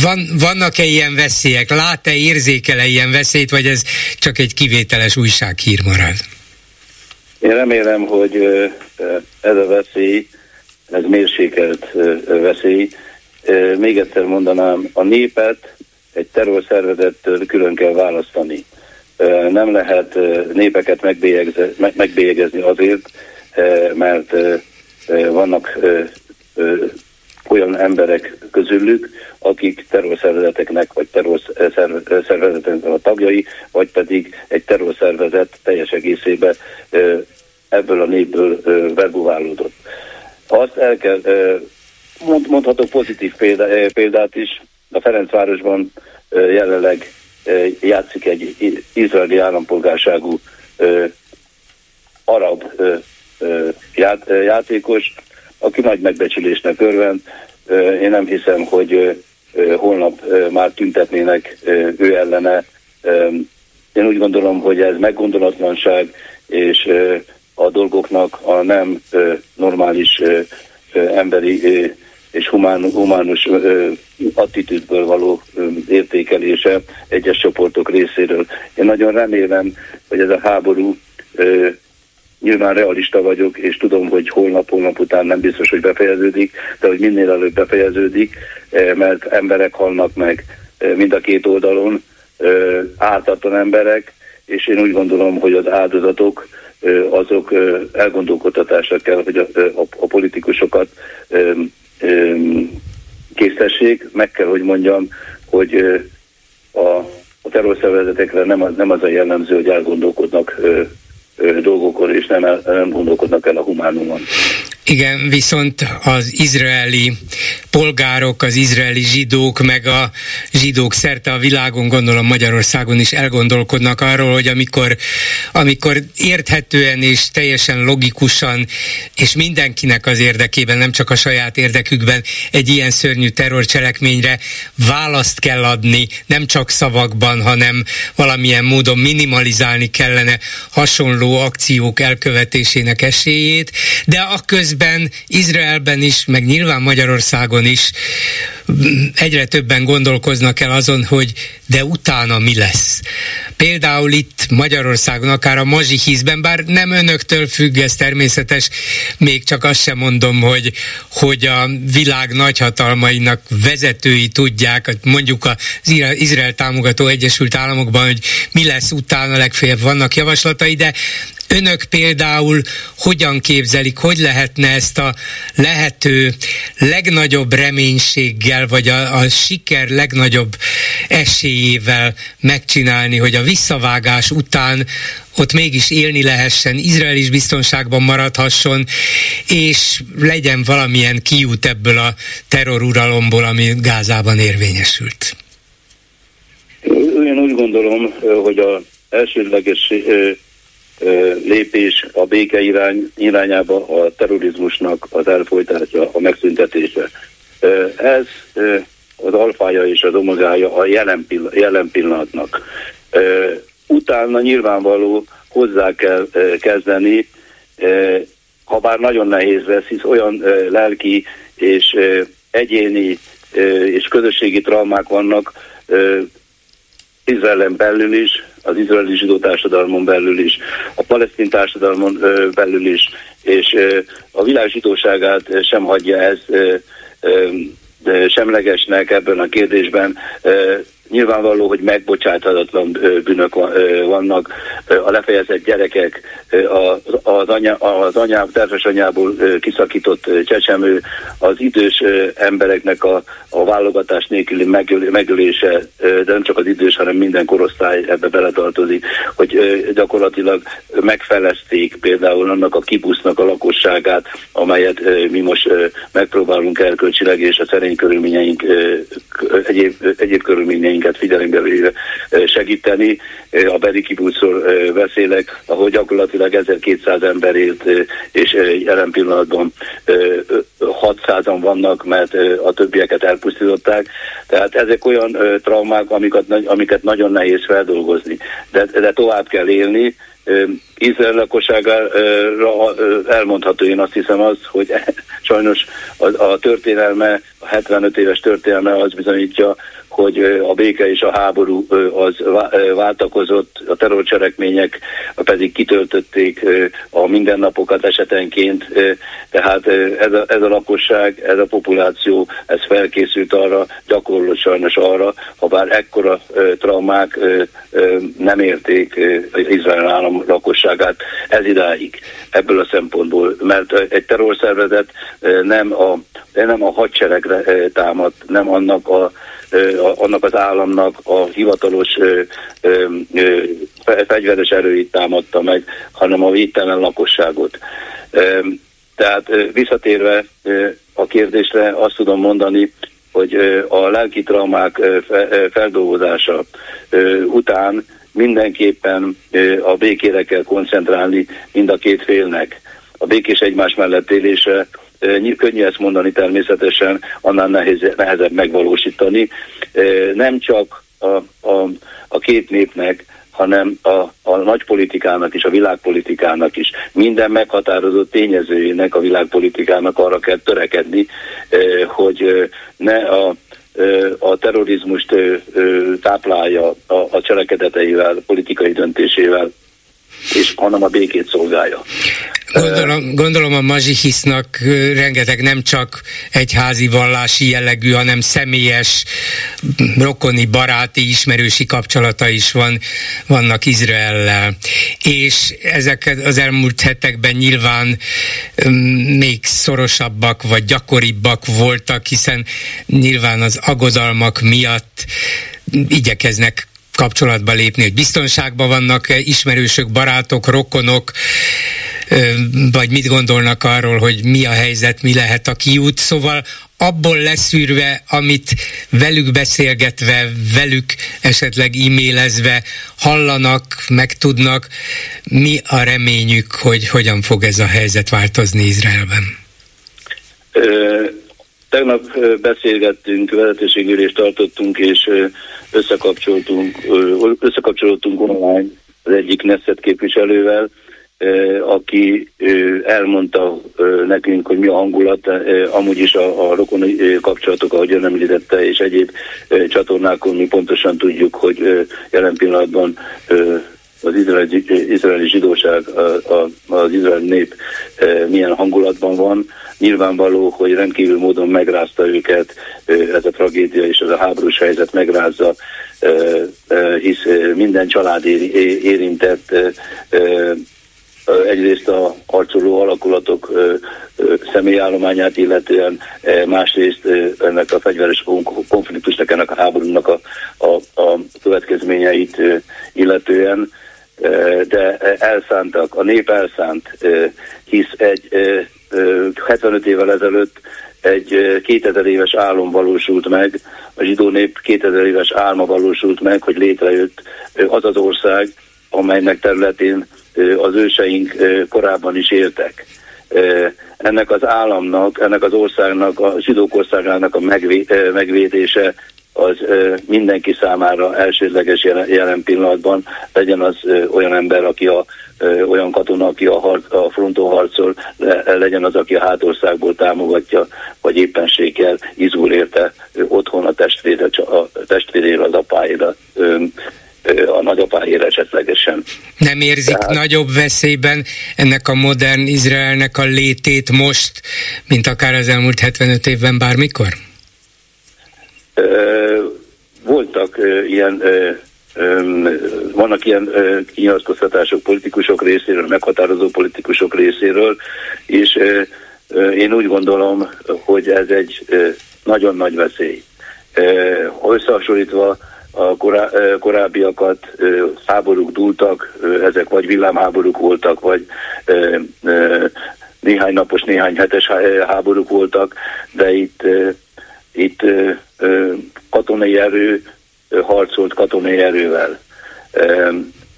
Van, vannak-e ilyen veszélyek? Lát-e, érzékel-e ilyen veszélyt, vagy ez csak egy kivételes újsághír marad? Én remélem, hogy ez a veszély, ez mérsékelt veszély. Még egyszer mondanám, a népet egy terrorszervezettől külön kell választani nem lehet népeket megbélyegezni azért, mert vannak olyan emberek közülük, akik terrorszervezeteknek vagy terrorszervezeteknek a tagjai, vagy pedig egy terrorszervezet teljes egészében ebből a népből verbuválódott. Azt el kell, mondhatok pozitív példát is, a Ferencvárosban jelenleg játszik egy izraeli állampolgárságú arab játékos, aki nagy megbecsülésnek örvend. Én nem hiszem, hogy holnap már tüntetnének ő ellene. Én úgy gondolom, hogy ez meggondolatlanság, és a dolgoknak a nem normális emberi és humán, humánus ö, attitűdből való ö, értékelése egyes csoportok részéről. Én nagyon remélem, hogy ez a háború ö, nyilván realista vagyok, és tudom, hogy holnap, holnap után nem biztos, hogy befejeződik, de hogy minél előbb befejeződik, mert emberek halnak meg, mind a két oldalon ártatlan emberek, és én úgy gondolom, hogy az áldozatok azok elgondolkodtatásra kell, hogy a, a, a politikusokat késztessék. Meg kell, hogy mondjam, hogy a, a terrorszervezetekre nem, az, nem az a jellemző, hogy elgondolkodnak dolgokon, és nem, nem gondolkodnak el a humánumon. Igen, viszont az izraeli polgárok, az izraeli zsidók, meg a zsidók szerte a világon, gondolom Magyarországon is elgondolkodnak arról, hogy amikor, amikor érthetően és teljesen logikusan, és mindenkinek az érdekében, nem csak a saját érdekükben egy ilyen szörnyű terrorcselekményre választ kell adni, nem csak szavakban, hanem valamilyen módon minimalizálni kellene hasonló akciók elkövetésének esélyét, de a köz közben Izraelben is, meg nyilván Magyarországon is egyre többen gondolkoznak el azon, hogy de utána mi lesz. Például itt Magyarországon, akár a mazsihízben, bár nem önöktől függ, ez természetes, még csak azt sem mondom, hogy, hogy a világ nagyhatalmainak vezetői tudják, mondjuk az Izrael támogató Egyesült Államokban, hogy mi lesz utána, legfeljebb vannak javaslatai, de Önök például hogyan képzelik, hogy lehetne ezt a lehető legnagyobb reménységgel, vagy a, a siker legnagyobb esélyével megcsinálni, hogy a visszavágás után ott mégis élni lehessen, Izrael is biztonságban maradhasson, és legyen valamilyen kiút ebből a terroruralomból, ami Gázában érvényesült. Én úgy gondolom, hogy a elsődleges lépés a béke irány, irányába, a terrorizmusnak az elfolytása, a megszüntetése. Ez az alfája és az omogája a jelen, pillanat, jelen pillanatnak. Utána nyilvánvaló hozzá kell kezdeni, ha bár nagyon nehéz lesz, hisz olyan lelki és egyéni és közösségi traumák vannak Izraelen belül is, az izraeli zsidó társadalmon belül is, a palesztin társadalmon belül is, és a világ zsidóságát sem hagyja ez semlegesnek ebben a kérdésben. Nyilvánvaló, hogy megbocsáthatatlan bűnök vannak, a lefejezett gyerekek, az, anya, az anyám, terves anyából kiszakított csecsemő, az idős embereknek a, a válogatás nélküli megölése, de nem csak az idős, hanem minden korosztály ebbe beletartozik, hogy gyakorlatilag megfelezték például annak a kibusznak a lakosságát, amelyet mi most megpróbálunk elkölcsileg, és a szerény körülményeink, egyéb, egyéb körülményeink minket figyelembe segíteni. A Berikibuszról beszélek, ahol gyakorlatilag 1200 ember élt, és jelen pillanatban 600-an vannak, mert a többieket elpusztították. Tehát ezek olyan traumák, amiket, amiket nagyon nehéz feldolgozni. De, de tovább kell élni, Izrael lakosságára elmondható én azt hiszem az, hogy sajnos a, a történelme, a 75 éves történelme az bizonyítja, hogy a béke és a háború az váltakozott, a terrorcselekmények pedig kitöltötték a mindennapokat esetenként, tehát ez a, ez a lakosság, ez a populáció, ez felkészült arra, gyakorlott sajnos arra, ha bár ekkora traumák nem érték Izrael állam lakosságát ez idáig ebből a szempontból, mert egy terrorszervezet nem a, nem a hadseregre támad, nem annak a annak az államnak a hivatalos fegyveres erőit támadta meg, hanem a védtelen lakosságot. Tehát visszatérve a kérdésre azt tudom mondani, hogy a lelki traumák feldolgozása után mindenképpen a békére kell koncentrálni mind a két félnek. A békés egymás mellett élése könnyű ezt mondani természetesen, annál nehéz, nehezebb megvalósítani. Nem csak a, a, a két népnek, hanem a, a nagypolitikának és a világpolitikának is. Minden meghatározott tényezőjének a világpolitikának arra kell törekedni, hogy ne a a terrorizmust táplálja a, a cselekedeteivel, politikai döntésével, és hanem a békét szolgálja. Gondolom, gondolom a mazsihisznak rengeteg nem csak egyházi vallási jellegű, hanem személyes, rokoni, baráti, ismerősi kapcsolata is van, vannak Izraellel. És ezek az elmúlt hetekben nyilván még szorosabbak vagy gyakoribbak voltak, hiszen nyilván az agodalmak miatt igyekeznek kapcsolatba lépni, hogy biztonságban vannak ismerősök, barátok, rokonok, vagy mit gondolnak arról, hogy mi a helyzet, mi lehet a kiút. Szóval abból leszűrve, amit velük beszélgetve, velük esetleg e-mailezve hallanak, megtudnak, mi a reményük, hogy hogyan fog ez a helyzet változni Izraelben? Tegnap beszélgettünk, vezetőségülést tartottunk, és összekapcsoltunk, összekapcsolódtunk online az egyik Nesset képviselővel, aki elmondta nekünk, hogy mi a hangulat, amúgy is a, a rokoni kapcsolatok, ahogy ön említette, és egyéb csatornákon mi pontosan tudjuk, hogy jelen pillanatban az izraeli, izraeli zsidóság, az izraeli nép milyen hangulatban van. Nyilvánvaló, hogy rendkívül módon megrázta őket ez a tragédia és ez a háborús helyzet megrázza, hisz minden család érintett egyrészt a harcoló alakulatok személyállományát illetően, másrészt ennek a fegyveres konfliktusnak, ennek a háborúnak a, a, a következményeit illetően, de elszántak, a nép elszánt, hisz egy 75 évvel ezelőtt egy 2000 éves álom valósult meg, a zsidó nép 2000 éves álma valósult meg, hogy létrejött az az ország, amelynek területén az őseink korábban is éltek. Ennek az államnak, ennek az országnak, a zsidók országának a megvédése az mindenki számára elsődleges jelen, pillanatban, legyen az olyan ember, aki a olyan katona, aki a, har- a fronton harcol, legyen az, aki a hátországból támogatja, vagy éppenséggel izgul érte otthon a testvére, a testvérére, az apáira, a nagyapáért esetlegesen. Nem érzik Tehát... nagyobb veszélyben ennek a modern Izraelnek a létét most, mint akár az elmúlt 75 évben bármikor? Voltak ilyen vannak ilyen kinyilatkoztatások politikusok részéről, meghatározó politikusok részéről, és én úgy gondolom, hogy ez egy nagyon nagy veszély. Összehasonlítva a korá, korábbiakat háborúk dúltak, ezek vagy villámháborúk voltak, vagy néhány napos, néhány hetes háborúk voltak, de itt, itt katonai erő harcolt katonai erővel.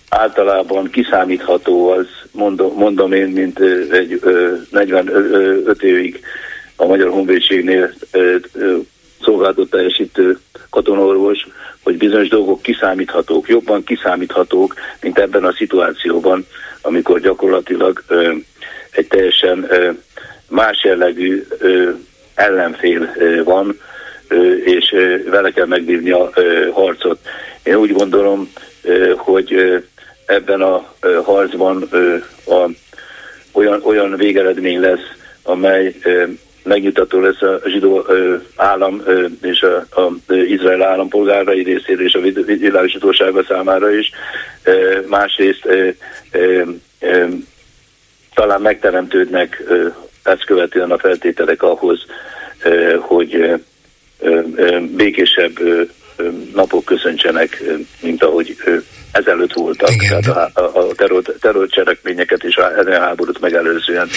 Általában kiszámítható az, mondom, mondom én, mint egy 45 évig a Magyar Honvédségnél szolgálatot teljesítő katonorvos, hogy bizonyos dolgok kiszámíthatók, jobban kiszámíthatók, mint ebben a szituációban, amikor gyakorlatilag ö, egy teljesen ö, más jellegű ö, ellenfél van, és vele kell megvívni a harcot. Én úgy gondolom, hogy ebben a harcban a, olyan, olyan végeredmény lesz, amely megnyugtató lesz a zsidó állam és a, a Izrael állampolgárai részéről és a világ zsidósága számára is. Másrészt talán megteremtődnek ezt követően a feltételek ahhoz, hogy békésebb napok köszöntsenek, mint ahogy ezelőtt voltak, Igen. tehát a, a, a terror, terrorcselekményeket és a, a háborút megelőzően.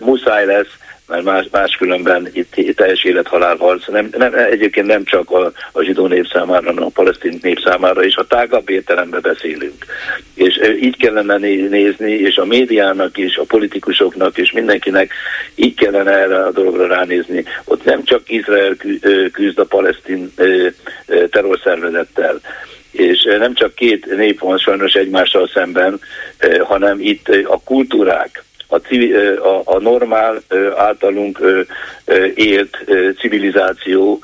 Muszáj lesz mert más, máskülönben itt, itt teljes élethalálharc. Nem, nem, egyébként nem csak a, a zsidó nép számára, hanem a palesztin nép számára is, a tágabb értelemben beszélünk. És így kellene nézni, és a médiának is, a politikusoknak és mindenkinek így kellene erre a dologra ránézni. Ott nem csak Izrael küzd a palesztin terrorszervezettel, és nem csak két nép van sajnos egymással szemben, hanem itt a kultúrák, a, civil, a, a normál általunk élt civilizáció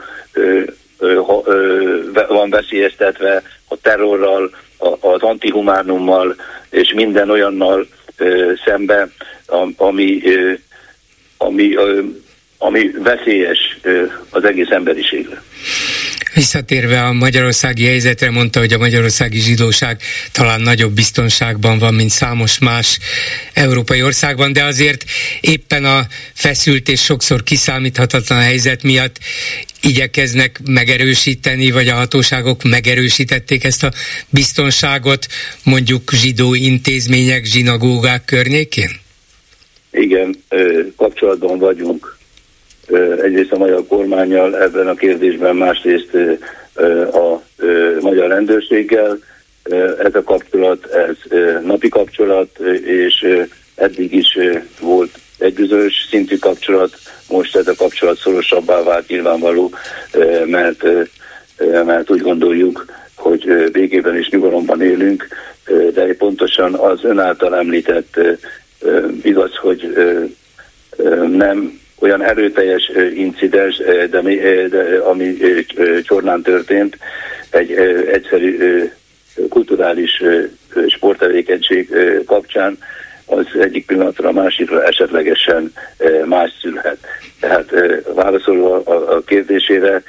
van veszélyeztetve a terrorral, az antihumánummal és minden olyannal szembe, ami, ami, ami veszélyes az egész emberiségre. Visszatérve a magyarországi helyzetre mondta, hogy a magyarországi zsidóság talán nagyobb biztonságban van, mint számos más európai országban, de azért éppen a feszült és sokszor kiszámíthatatlan helyzet miatt igyekeznek megerősíteni, vagy a hatóságok megerősítették ezt a biztonságot mondjuk zsidó intézmények, zsinagógák környékén? Igen, kapcsolatban vagyunk egyrészt a magyar kormányjal ebben a kérdésben, másrészt a magyar rendőrséggel. Ez a kapcsolat, ez napi kapcsolat, és eddig is volt egy bizonyos szintű kapcsolat, most ez a kapcsolat szorosabbá vált nyilvánvaló, mert, mert úgy gondoljuk, hogy végében is nyugalomban élünk, de pontosan az ön által említett igaz, hogy nem olyan erőteljes incidens, de, de, ami Csornán történt, egy egyszerű kulturális sporttevékenység kapcsán, az egyik pillanatra a másikra esetlegesen más szülhet. Tehát válaszolva a kérdésére,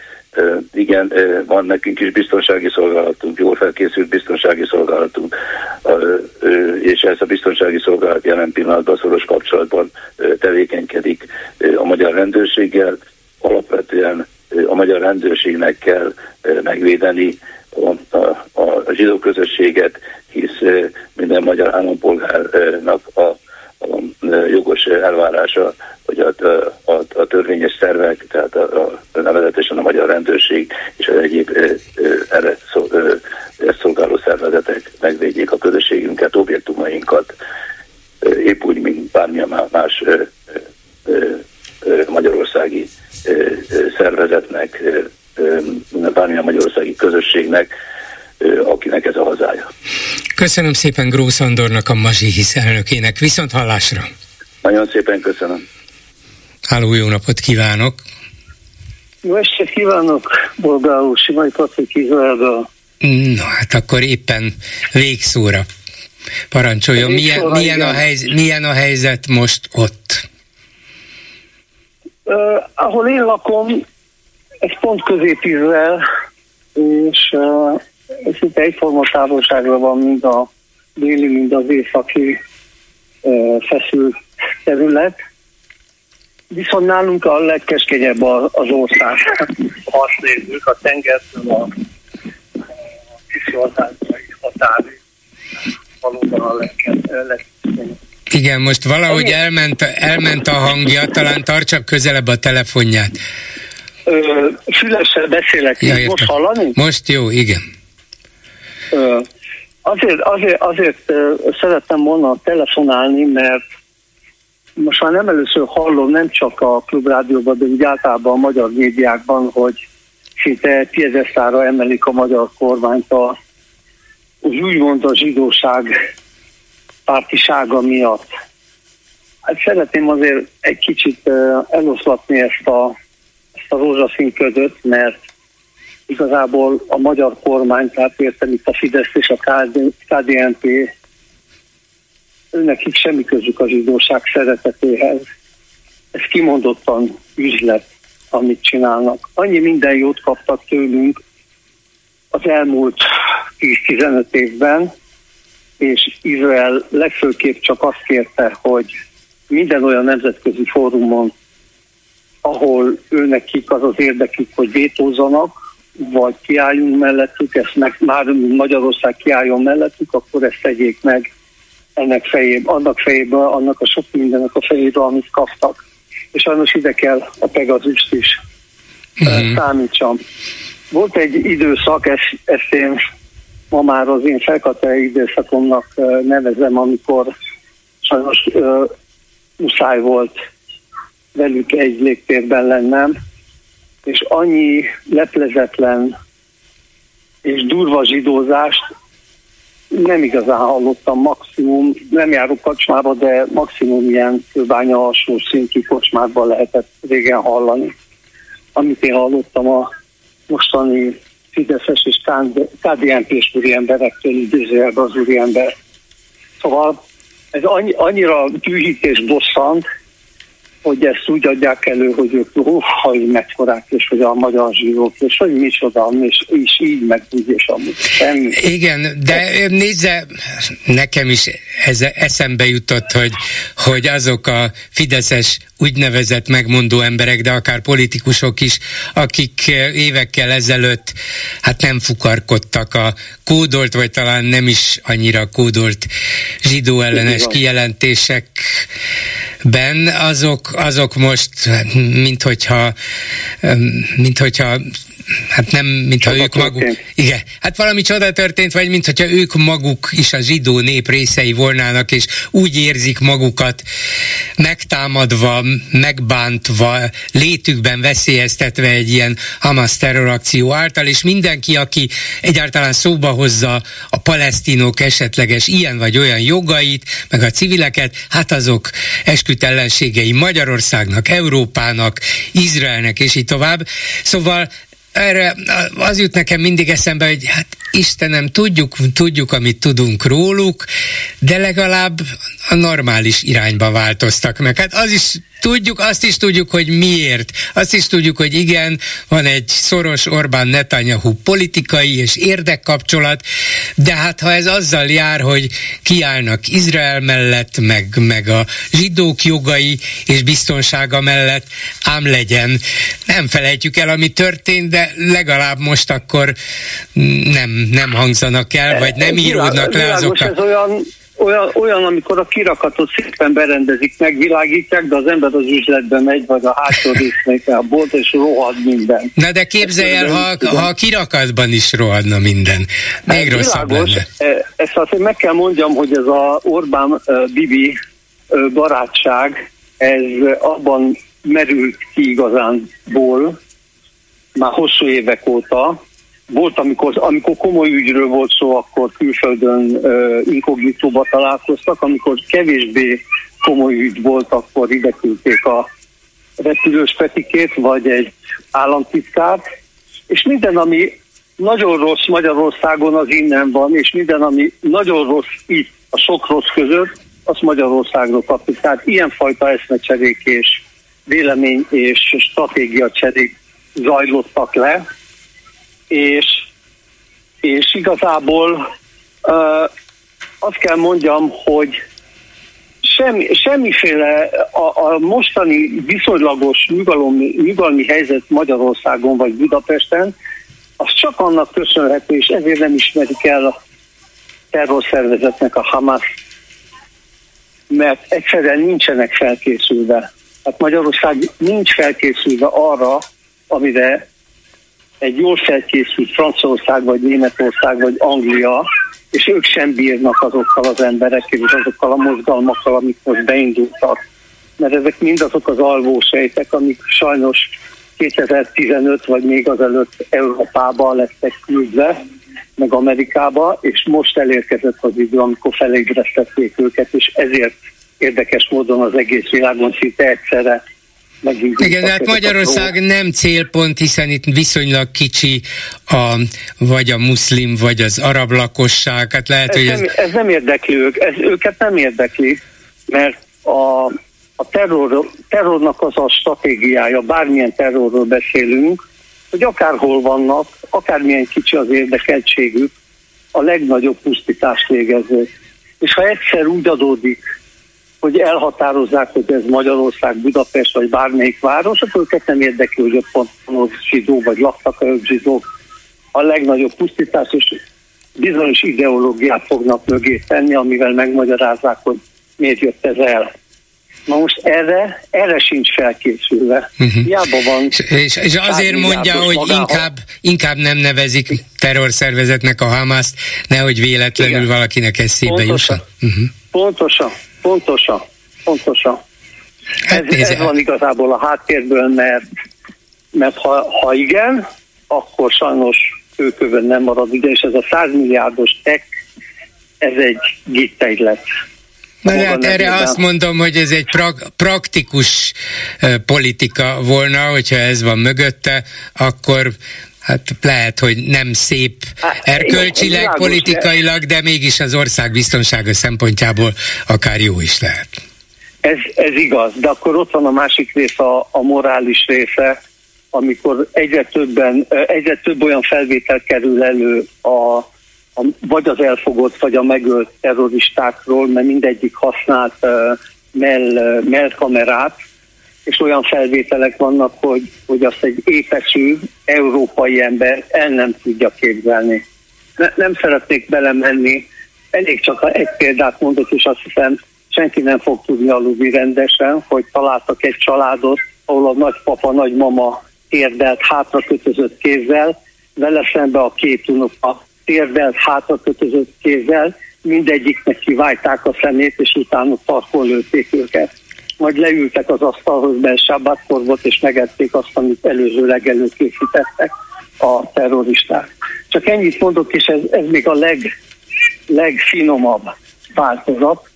igen, van nekünk is biztonsági szolgálatunk, jól felkészült biztonsági szolgálatunk, és ez a biztonsági szolgálat jelen pillanatban szoros kapcsolatban tevékenykedik a magyar rendőrséggel. Alapvetően a magyar rendőrségnek kell megvédeni a, a, a zsidó közösséget, hisz minden magyar állampolgárnak a jogos elvárása, hogy a, a, a törvényes szervek, tehát a, a, nevezetesen a magyar rendőrség és az egyéb erre ezt szolgáló szervezetek megvédjék a közösségünket, objektumainkat, épp úgy, mint bármilyen más magyarországi szervezetnek, bármilyen magyarországi közösségnek, akinek ez a hazája. Köszönöm szépen Grósz Andornak, a Mazsihisz elnökének. Viszont hallásra! Nagyon szépen köszönöm. Háló, jó napot kívánok! Jó estét kívánok, Bolgáró, Simai Patrik Izraelből. Na, hát akkor éppen végszóra. Parancsoljon, milyen, milyen, a helyzet, milyen a helyzet most ott? Uh, ahol én lakom, ez pont közép Izrael, és uh, szinte egyforma távolságra van mind a déli, mind az északi feszült terület. Viszont nálunk a legkeskenyebb az ország. Ha azt nézzük, a tengertől a, a határig valóban a legkeskenyebb. Igen, most valahogy elment, elment a hangja, talán tartsa közelebb a telefonját. fülessel beszélek, ja, most hallani? Most jó, igen. Azért, azért, azért szerettem volna telefonálni, mert most már nem először hallom, nem csak a klubrádióban, de úgy általában a magyar médiákban, hogy szinte piedesztára emelik a magyar kormányt a, úgy úgymond a zsidóság pártisága miatt. Hát szeretném azért egy kicsit eloszlatni ezt a, ezt a rózsaszín ködöt, mert igazából a magyar kormány, tehát értem itt a Fidesz és a KDNP, nekik semmi közük a zsidóság szeretetéhez. Ez kimondottan üzlet, amit csinálnak. Annyi minden jót kaptak tőlünk az elmúlt 10-15 évben, és Izrael legfőképp csak azt kérte, hogy minden olyan nemzetközi fórumon, ahol őnekik az az érdekük, hogy vétózzanak, vagy kiálljunk mellettük, ezt meg már Magyarország kiálljon mellettük, akkor ezt tegyék meg ennek fejébe, annak fejébe, annak a sok mindennek a fejébe, amit kaptak. És sajnos ide kell a Pegazust is uh-huh. számítsam. Volt egy időszak, ezt, ezt én ma már az én felkatei időszakomnak nevezem, amikor sajnos uh, muszáj volt velük egy légtérben lennem, és annyi leplezetlen és durva zsidózást nem igazán hallottam, maximum, nem járok kocsmába, de maximum ilyen kőbánya alsó szintű kocsmákban lehetett régen hallani. Amit én hallottam a mostani Fideszes és KDNP-s úriemberektől idézőjelben az úriember. Szóval ez annyi, annyira tűhít és bosszant, hogy ezt úgy adják elő, hogy ők hogy meccorák, és hogy a magyar zsírók, és hogy micsoda, és, és így meg úgy, és amúgy semmi. Igen, de nézze, nekem is ez eszembe jutott, hogy, hogy azok a fideszes úgynevezett megmondó emberek, de akár politikusok is, akik évekkel ezelőtt hát nem fukarkodtak a kódolt, vagy talán nem is annyira kódolt zsidó ellenes kijelentésekben, azok, azok most, mint hogyha, mint hogyha hát nem, mintha ők történt. maguk, igen, hát valami csoda történt, vagy mintha ők maguk is a zsidó nép részei volnának, és úgy érzik magukat megtámadva, megbántva, létükben veszélyeztetve egy ilyen Hamas terrorakció által, és mindenki, aki egyáltalán szóba hozza a palesztinok esetleges ilyen vagy olyan jogait, meg a civileket, hát azok esküdt ellenségei Magyarországnak, Európának, Izraelnek, és így tovább. Szóval erre az jut nekem mindig eszembe, hogy hát Istenem, tudjuk, tudjuk, amit tudunk róluk, de legalább a normális irányba változtak meg. Hát az is tudjuk, azt is tudjuk, hogy miért. Azt is tudjuk, hogy igen, van egy szoros Orbán Netanyahu politikai és érdekkapcsolat, de hát ha ez azzal jár, hogy kiállnak Izrael mellett, meg, meg a zsidók jogai és biztonsága mellett, ám legyen. Nem felejtjük el, ami történt, de legalább most akkor nem, nem hangzanak el, vagy nem íródnak le azok a... Ez olyan olyan, olyan, amikor a kirakatot szépen berendezik, megvilágítják, de az ember az üzletbe megy, vagy a hátsó résznek a bolt, és rohad minden. Na de képzelj el, ha, ha a kirakatban is rohadna minden. Még ez rosszabb világos. lenne. E, ezt azért meg kell mondjam, hogy ez a Orbán-Bibi barátság, ez abban merült ki igazánból, már hosszú évek óta, volt, amikor, amikor komoly ügyről volt szó, akkor külföldön uh, inkognitóba találkoztak, amikor kevésbé komoly ügy volt, akkor ide küldték a repülős Petikét, vagy egy államtitkárt, és minden, ami nagyon rossz Magyarországon, az innen van, és minden, ami nagyon rossz itt, a sok rossz között, az Magyarországról kapjuk. Tehát ilyenfajta eszmecserék és vélemény és stratégia cserék zajlottak le, és, és igazából uh, azt kell mondjam, hogy semmi, semmiféle a, a mostani viszonylagos nyugalmi, nyugalmi helyzet Magyarországon vagy Budapesten, az csak annak köszönhető, és ezért nem ismerik el a terrorszervezetnek a Hamas, mert egyszerűen nincsenek felkészülve. Hát Magyarország nincs felkészülve arra, amire egy jól felkészült Franciaország, vagy Németország, vagy Anglia, és ők sem bírnak azokkal az emberekkel, és azokkal a mozgalmakkal, amik most beindultak. Mert ezek mind azok az alvósejtek, amik sajnos 2015 vagy még azelőtt Európába lettek küldve, meg Amerikába, és most elérkezett az idő, amikor felébresztették őket, és ezért érdekes módon az egész világon szinte egyszerre igen, de hát Magyarország nem célpont, hiszen itt viszonylag kicsi a, vagy a muszlim, vagy az arab lakosság. Hát lehet, ez, hogy ez... Nem, ez nem érdekli ők, ez őket nem érdekli, mert a, a terror, terrornak az a stratégiája, bármilyen terrorról beszélünk, hogy akárhol vannak, akármilyen kicsi az érdekeltségük, a legnagyobb pusztítást végezzék. És ha egyszer úgy adódik, hogy elhatározzák, hogy ez Magyarország, Budapest vagy bármelyik város, akkor őket nem érdekli, hogy ott van zsidó, vagy laktak a zsidók. A legnagyobb pusztítás, és bizonyos ideológiát fognak mögé tenni, amivel megmagyarázzák, hogy miért jött ez el. Na most erre, erre sincs felkészülve. Uh-huh. Hiába van. És, és, és azért mondja, hogy inkább, inkább nem nevezik terrorszervezetnek a Hamaszt, nehogy véletlenül Igen. valakinek eszébe jusson. Uh-huh. Pontosan. Pontosan, pontosan. Hát ez, ez van igazából a háttérből, mert, mert ha, ha igen, akkor sajnos kőkövön nem marad és ez a 100 milliárdos tech, ez egy gittegy lett. Na hát erre azt mondom, hogy ez egy pra- praktikus politika volna, hogyha ez van mögötte, akkor hát lehet, hogy nem szép hát, erkölcsileg, igen, politikailag, de mégis az ország biztonsága szempontjából akár jó is lehet. Ez, ez igaz, de akkor ott van a másik része, a, a morális része, amikor egyre, többen, egyre több olyan felvétel kerül elő a, a, vagy az elfogott, vagy a megölt terroristákról, mert mindegyik használt uh, mell, mell kamerát, és olyan felvételek vannak, hogy, hogy azt egy épesű európai ember el nem tudja képzelni. Ne, nem szeretnék belemenni, elég csak egy példát mondok, és azt hiszem senki nem fog tudni aludni rendesen, hogy találtak egy családot, ahol a nagypapa, nagymama térdelt, hátra kötözött kézzel, vele szembe a két unoka térdelt, hátra kötözött kézzel, mindegyiknek kiválták a szemét, és utána tarkon lőtték őket. Majd leültek az asztalhoz, sábátkor volt, és megették azt, amit előzőleg előkészítettek a terroristák. Csak ennyit mondok, és ez, ez még a leg, legfinomabb változat,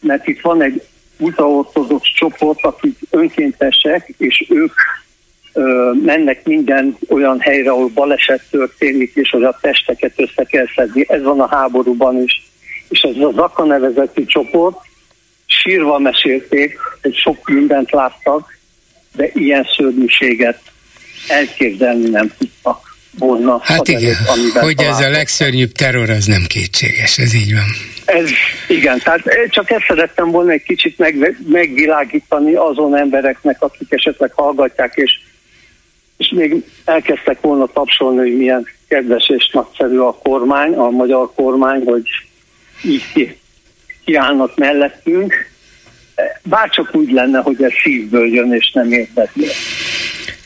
mert itt van egy ultraortodox csoport, akik önkéntesek, és ők ö, mennek minden olyan helyre, ahol baleset történik, és hogy a testeket össze kell szedni. Ez van a háborúban is. És ez az Zaka nevezetű csoport, sírva mesélték, hogy sok mindent láttak, de ilyen szörnyűséget elképzelni nem tudtak volna. Hát igen, előtt, hogy találtak. ez a legszörnyűbb terror, az nem kétséges, ez így van. Ez, igen, tehát csak ezt szerettem volna egy kicsit meg, megvilágítani azon embereknek, akik esetleg hallgatják, és, és még elkezdtek volna tapsolni, hogy milyen kedves és nagyszerű a kormány, a magyar kormány, hogy így kiállnak mellettünk. Bárcsak úgy lenne, hogy ez szívből jön, és nem érdekli.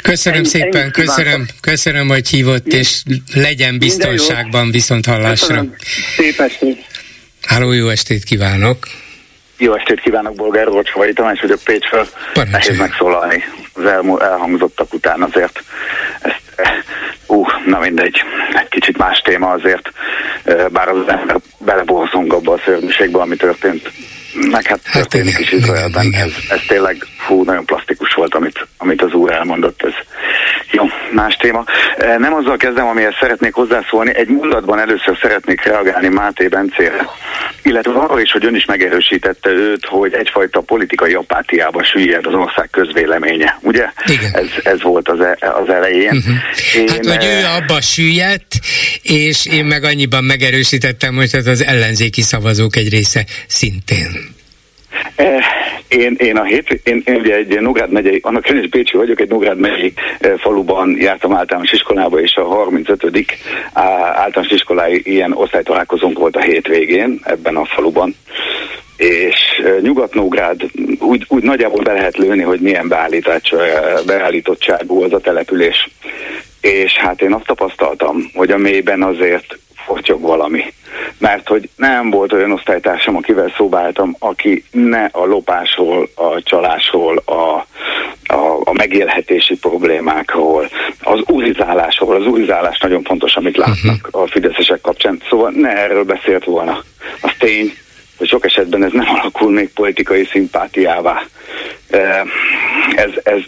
Köszönöm ennyi, szépen, ennyi köszönöm, köszönöm, hogy hívott, és legyen biztonságban viszont hallásra. Köszönöm. Szép estét. Háló, jó estét kívánok! Jó estét kívánok, Bolgár Rocsvai Tamás vagyok Pécsről. Nehéz megszólalni az elmú, elhangzottak után azért. Ezt, ú, na mindegy, egy kicsit más téma azért, bár az ember beleborzong abba a szörnyűségbe, ami történt meg hát, hát történik is Izraelben. Ez, ez tényleg fú, nagyon plastikus volt, amit, amit az úr elmondott. Ez jó, más téma. E, nem azzal kezdem, amihez szeretnék hozzászólni. Egy mondatban először szeretnék reagálni Máté Bencére, illetve arra is, hogy ön is megerősítette őt, hogy egyfajta politikai apátiába süllyed az ország közvéleménye. Ugye? Igen. Ez, ez volt az, e, az elején. Uh-huh. Én, hát, hogy ő e- abba süllyedt, és én meg annyiban megerősítettem, hogy az ellenzéki szavazók egy része szintén. Eh, én, én a hét, én, én ugye egy Nógrád megyei, annak ellenére Pécsi vagyok, egy Nógrád megyei eh, faluban jártam általános iskolába, és a 35. általános iskolái ilyen osztálytalálkozónk volt a hétvégén ebben a faluban és eh, Nyugat-Nógrád úgy, úgy nagyjából be lehet lőni, hogy milyen beállítottságú az a település. És hát én azt tapasztaltam, hogy a mélyben azért fortyog valami. Mert hogy nem volt olyan osztálytársam, akivel szobáltam, aki ne a lopásról, a csalásról, a, a, a megélhetési problémákról, az urizálásról, az urizálás nagyon fontos, amit látnak uh-huh. a fideszesek kapcsán. Szóval ne erről beszélt volna. Az tény, hogy sok esetben ez nem alakul még politikai szimpátiává. Ez, ez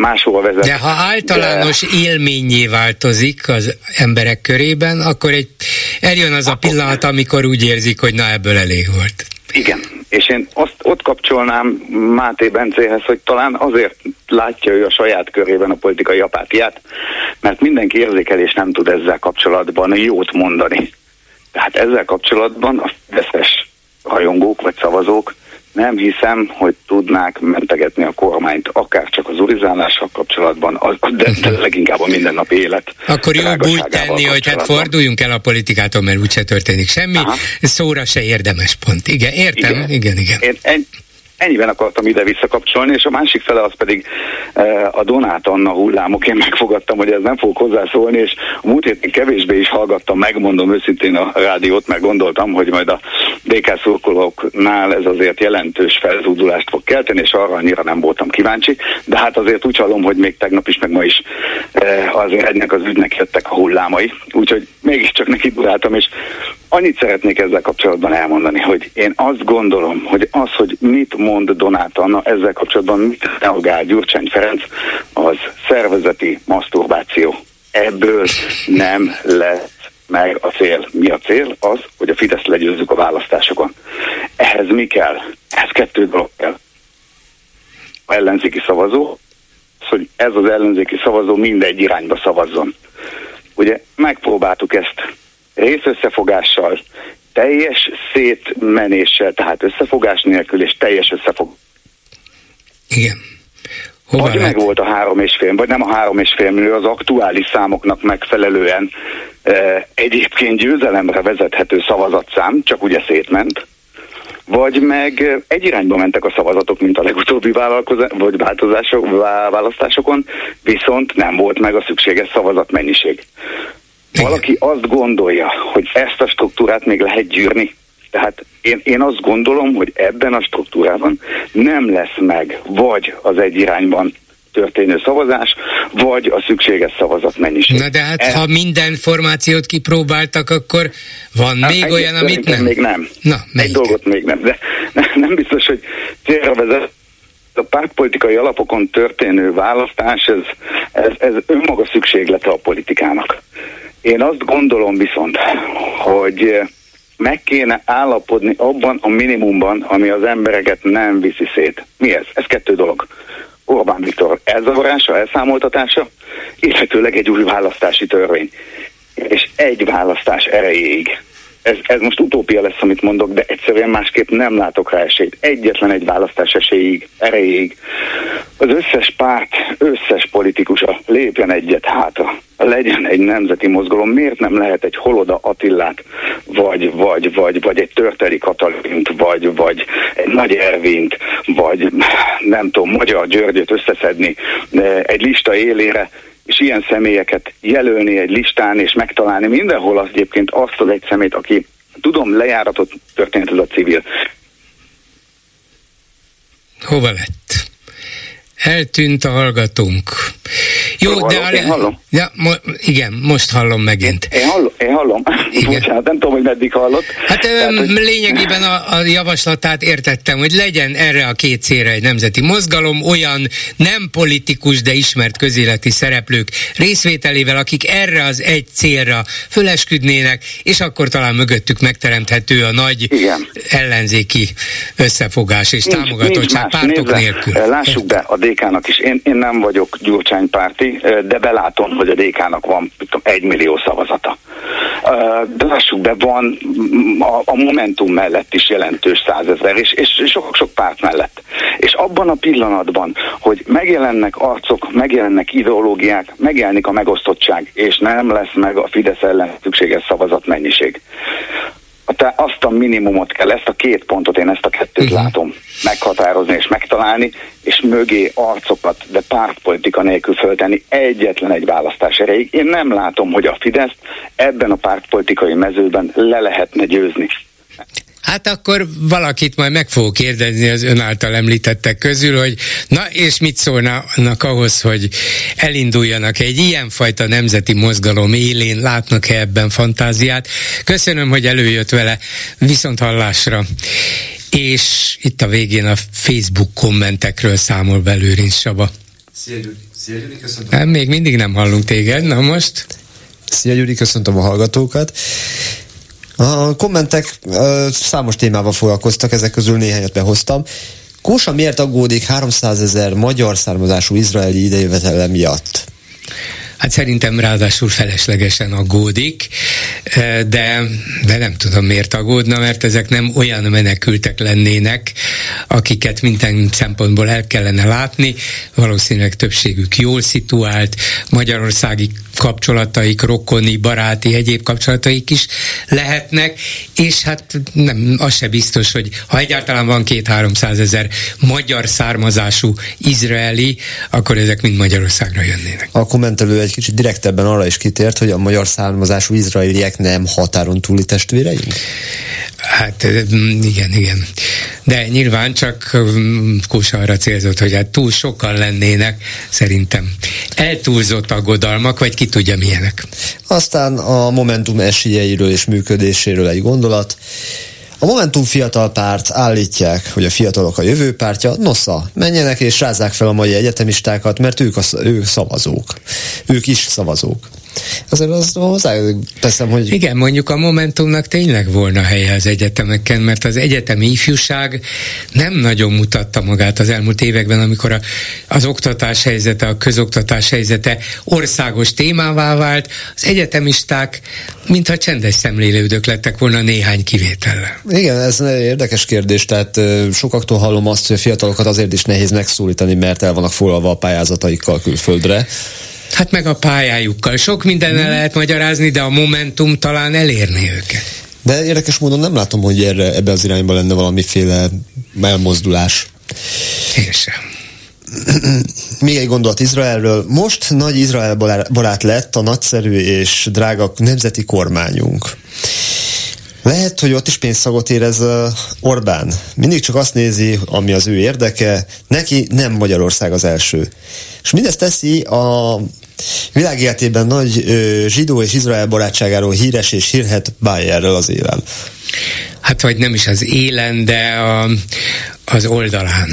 máshova vezet. De ha általános de... élményé változik az emberek körében, akkor egy, eljön az a pillanat, amikor úgy érzik, hogy na ebből elég volt. Igen, és én azt ott kapcsolnám Máté Bencéhez, hogy talán azért látja ő a saját körében a politikai apátiát, mert mindenki érzékel és nem tud ezzel kapcsolatban jót mondani. Tehát ezzel kapcsolatban a veszes rajongók vagy szavazók nem hiszem, hogy tudnák mentegetni a kormányt, akár csak az urizálással kapcsolatban, de, de leginkább a mindennapi élet. Akkor jobb úgy tenni, hogy hát forduljunk el a politikától, mert úgyse történik semmi, Aha. szóra se érdemes pont. Igen, értem, igen, igen. igen. Én, ennyiben akartam ide visszakapcsolni, és a másik fele az pedig e, a Donát Anna hullámok. Én megfogadtam, hogy ez nem fog hozzászólni, és a múlt héten kevésbé is hallgattam, megmondom őszintén a rádiót, mert gondoltam, hogy majd a DK szurkolóknál ez azért jelentős felzúdulást fog kelteni, és arra annyira nem voltam kíváncsi, de hát azért úgy hallom, hogy még tegnap is, meg ma is e, azért egynek az ügynek jöttek a hullámai, úgyhogy mégiscsak neki duráltam, és annyit szeretnék ezzel kapcsolatban elmondani, hogy én azt gondolom, hogy az, hogy mit mond Donát Anna ezzel kapcsolatban, mit reagál Gyurcsány Ferenc, az szervezeti maszturbáció. ebből nem lesz meg a cél. Mi a cél? Az, hogy a Fidesz legyőzzük a választásokon. Ehhez mi kell? Ehhez kettő dolog kell. A ellenzéki szavazó, hogy ez az ellenzéki szavazó mindegy irányba szavazzon. Ugye megpróbáltuk ezt részösszefogással, teljes szétmenéssel, tehát összefogás nélkül és teljes összefogás. Igen. Hova vagy meg volt a három és fél, vagy nem a három és fél millió, az aktuális számoknak megfelelően e, egyébként győzelemre vezethető szavazatszám, csak ugye szétment, vagy meg egy irányba mentek a szavazatok, mint a legutóbbi vagy változások, választásokon, viszont nem volt meg a szükséges szavazatmennyiség. Valaki azt gondolja, hogy ezt a struktúrát még lehet gyűrni, tehát én, én azt gondolom, hogy ebben a struktúrában nem lesz meg vagy az egy irányban történő szavazás, vagy a szükséges szavazat mennyiség. Na de hát, Ez... ha minden formációt kipróbáltak, akkor van Na, még olyan, amit nem? Még nem. Na, melyik? Egy dolgot még nem, de nem biztos, hogy célra vezet a pártpolitikai alapokon történő választás, ez, ez, ez önmaga szükséglete a politikának. Én azt gondolom viszont, hogy meg kéne állapodni abban a minimumban, ami az embereket nem viszi szét. Mi ez? Ez kettő dolog. Orbán Viktor elzavarása, elszámoltatása, illetőleg egy új választási törvény. És egy választás erejéig ez, ez most utópia lesz, amit mondok, de egyszerűen másképp nem látok rá esélyt. Egyetlen egy választás esélyig, erejéig. Az összes párt, összes politikusa lépjen egyet hátra. Legyen egy nemzeti mozgalom. Miért nem lehet egy Holoda Attillát, vagy, vagy, vagy, vagy egy Törteri Katalint, vagy, vagy egy Nagy Ervint, vagy nem tudom, Magyar Györgyöt összeszedni eh, egy lista élére, és ilyen személyeket jelölni egy listán, és megtalálni mindenhol az egyébként azt az egy szemét, aki tudom, lejáratot történt ez a civil. Hova lett? Eltűnt a hallgatónk. Jó, hallom, de... Én hallom. Ja, mo- igen, most hallom megint. Én hallom, én hallom. Igen. Bocsánat, nem tudom, hogy meddig hallott. Hát Tehát, hogy... lényegében a, a javaslatát értettem, hogy legyen erre a két célra egy nemzeti mozgalom, olyan nem politikus, de ismert közéleti szereplők részvételével, akik erre az egy célra fölesküdnének, és akkor talán mögöttük megteremthető a nagy Igen. ellenzéki összefogás és nincs, támogatottság nincs pártok Nézze, nélkül. Lássuk be a DK-nak is. Én, én nem vagyok Gyurcsány de belátom, hogy a DK-nak van tudom, egy millió szavazata. De lássuk be, van a, a Momentum mellett is jelentős százezer, és, és sok-sok párt mellett. És abban a pillanatban, hogy megjelennek arcok, megjelennek ideológiák, megjelenik a megosztottság, és nem lesz meg a Fidesz ellen szükséges szavazatmennyiség te azt a minimumot kell, ezt a két pontot, én ezt a kettőt uh-huh. látom meghatározni és megtalálni, és mögé arcokat, de pártpolitika nélkül föltenni egyetlen egy választás erejéig. Én nem látom, hogy a Fidesz ebben a pártpolitikai mezőben le lehetne győzni. Hát akkor valakit majd meg fogok kérdezni az ön által említettek közül, hogy na és mit szólnának ahhoz, hogy elinduljanak egy ilyenfajta nemzeti mozgalom élén, látnak-e ebben fantáziát. Köszönöm, hogy előjött vele, viszont hallásra. És itt a végén a Facebook kommentekről számol be Lőrinc Saba. Szia Gyuri, Szia Gyuri köszöntöm. Nem, még mindig nem hallunk téged, na most? Szia Gyuri, köszöntöm a hallgatókat. A kommentek számos témával foglalkoztak, ezek közül néhányat behoztam. Kósa miért aggódik 300 ezer magyar származású izraeli idejövetele miatt? Hát szerintem ráadásul feleslegesen aggódik, de, de nem tudom miért aggódna, mert ezek nem olyan menekültek lennének, akiket minden szempontból el kellene látni. Valószínűleg többségük jól szituált, magyarországi kapcsolataik, rokoni, baráti, egyéb kapcsolataik is lehetnek, és hát nem, az se biztos, hogy ha egyáltalán van két-háromszáz ezer magyar származású izraeli, akkor ezek mind Magyarországra jönnének. A kommentelő egy kicsit direktebben arra is kitért, hogy a magyar származású izraeliek nem határon túli testvéreink? Hát igen, igen. De nyilván csak Kósa arra célzott, hogy hát túl sokan lennének, szerintem eltúlzott aggodalmak, vagy ki tudja milyenek. Aztán a Momentum esélyeiről és működéséről egy gondolat. A Momentum fiatal párt állítják, hogy a fiatalok a jövő pártja. Nosza, menjenek és rázzák fel a mai egyetemistákat, mert ők, a, ők szavazók. Ők is szavazók. Azért az hozzá teszem, hogy... Igen, mondjuk a Momentumnak tényleg volna helye az egyetemeken, mert az egyetemi ifjúság nem nagyon mutatta magát az elmúlt években, amikor a, az oktatás helyzete, a közoktatás helyzete országos témává vált, az egyetemisták mintha csendes szemlélődők lettek volna néhány kivétellel. Igen, ez egy érdekes kérdés, tehát sokaktól hallom azt, hogy a fiatalokat azért is nehéz megszólítani, mert el vannak foglalva a pályázataikkal külföldre. Hát meg a pályájukkal. Sok mindennel hmm. lehet magyarázni, de a Momentum talán elérni őket. De érdekes módon nem látom, hogy erre, ebbe az irányba lenne valamiféle elmozdulás. Én sem. Még egy gondolat Izraelről. Most nagy Izrael barát lett a nagyszerű és drága nemzeti kormányunk. Lehet, hogy ott is pénzszagot érez Orbán. Mindig csak azt nézi, ami az ő érdeke. Neki nem Magyarország az első. És mindezt teszi a világ életében nagy ö, zsidó és Izrael barátságáról híres és hírhet Bayerről az élen. Hát vagy nem is az élen, de a, az oldalán.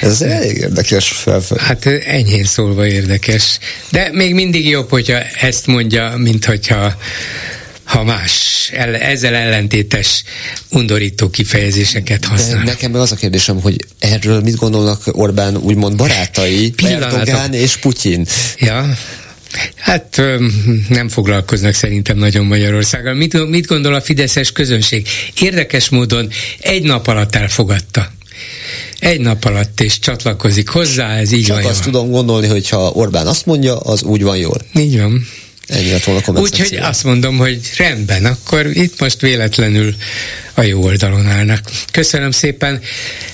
Ez elég érdekes felfel. Hát enyhén szólva érdekes. De még mindig jobb, hogyha ezt mondja, mint hogyha ha más, ezzel ellentétes, undorító kifejezéseket használ. De nekem az a kérdésem, hogy erről mit gondolnak Orbán úgymond barátai, Erdogan és Putyin? Ja, Hát nem foglalkoznak szerintem nagyon Magyarországgal. Mit, mit gondol a fideszes közönség? Érdekes módon egy nap alatt elfogadta. Egy nap alatt, és csatlakozik hozzá, ez így Csak van azt jól. tudom gondolni, hogy ha Orbán azt mondja, az úgy van jól. Így van. Ennyi lett volna Úgyhogy azt mondom, hogy rendben, akkor itt most véletlenül a jó oldalon állnak. Köszönöm szépen.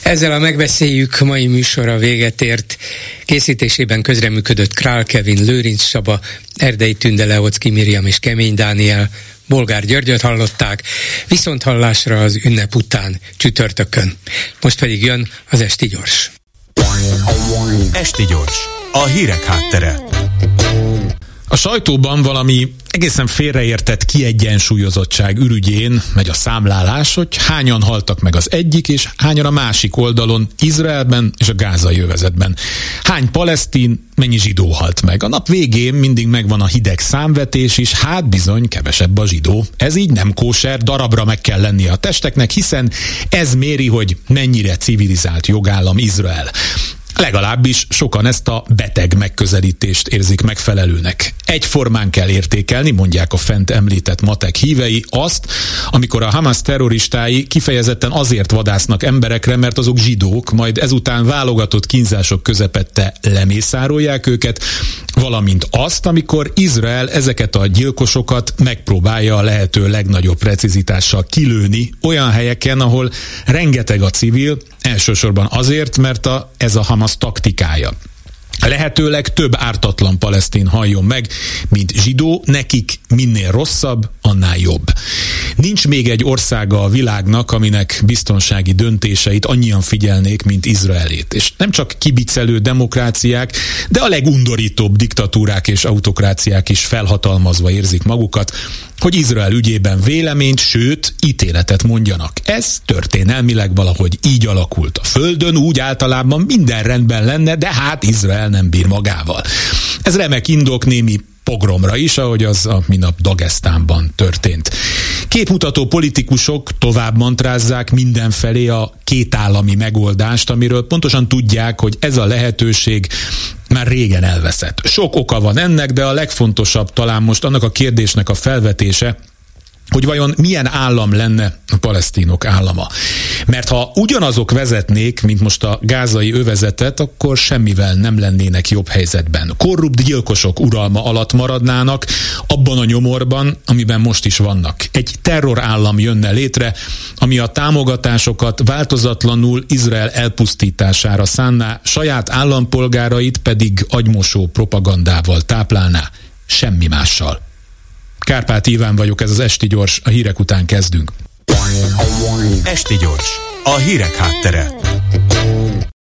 Ezzel a megbeszéljük mai műsora véget ért. Készítésében közreműködött Král Kevin, Lőrinc Saba, Erdei Tünde, Leocki Miriam és Kemény Dániel. Bolgár Györgyöt hallották, viszont hallásra az ünnep után csütörtökön. Most pedig jön az Esti Gyors. Esti Gyors, a hírek háttere. A sajtóban valami egészen félreértett kiegyensúlyozottság ürügyén megy a számlálás, hogy hányan haltak meg az egyik, és hányan a másik oldalon, Izraelben és a gázai övezetben. Hány palesztin, mennyi zsidó halt meg. A nap végén mindig megvan a hideg számvetés is, hát bizony kevesebb a zsidó. Ez így nem kóser, darabra meg kell lenni a testeknek, hiszen ez méri, hogy mennyire civilizált jogállam Izrael. Legalábbis sokan ezt a beteg megközelítést érzik megfelelőnek. Egyformán kell értékelni, mondják a fent említett matek hívei, azt, amikor a Hamas terroristái kifejezetten azért vadásznak emberekre, mert azok zsidók, majd ezután válogatott kínzások közepette lemészárolják őket, valamint azt, amikor Izrael ezeket a gyilkosokat megpróbálja a lehető legnagyobb precizitással kilőni olyan helyeken, ahol rengeteg a civil, elsősorban azért, mert a, ez a Hamas taktikája. Lehetőleg több ártatlan palesztin halljon meg, mint zsidó, nekik minél rosszabb, annál jobb. Nincs még egy országa a világnak, aminek biztonsági döntéseit annyian figyelnék, mint Izraelét. És nem csak kibicelő demokráciák, de a legundorítóbb diktatúrák és autokráciák is felhatalmazva érzik magukat, hogy Izrael ügyében véleményt, sőt, ítéletet mondjanak. Ez történelmileg valahogy így alakult. A Földön úgy általában minden rendben lenne, de hát Izrael nem bír magával. Ez remek indok némi pogromra is, ahogy az a minap Dagestánban történt. Képmutató politikusok tovább mantrázzák mindenfelé a kétállami megoldást, amiről pontosan tudják, hogy ez a lehetőség már régen elveszett. Sok oka van ennek, de a legfontosabb talán most annak a kérdésnek a felvetése, hogy vajon milyen állam lenne a palesztinok állama. Mert ha ugyanazok vezetnék, mint most a gázai övezetet, akkor semmivel nem lennének jobb helyzetben. Korrupt gyilkosok uralma alatt maradnának abban a nyomorban, amiben most is vannak. Egy terrorállam jönne létre, ami a támogatásokat változatlanul Izrael elpusztítására szánná, saját állampolgárait pedig agymosó propagandával táplálná, semmi mással. Kárpát Iván vagyok, ez az Esti Gyors, a hírek után kezdünk. Esti Gyors, a hírek háttere.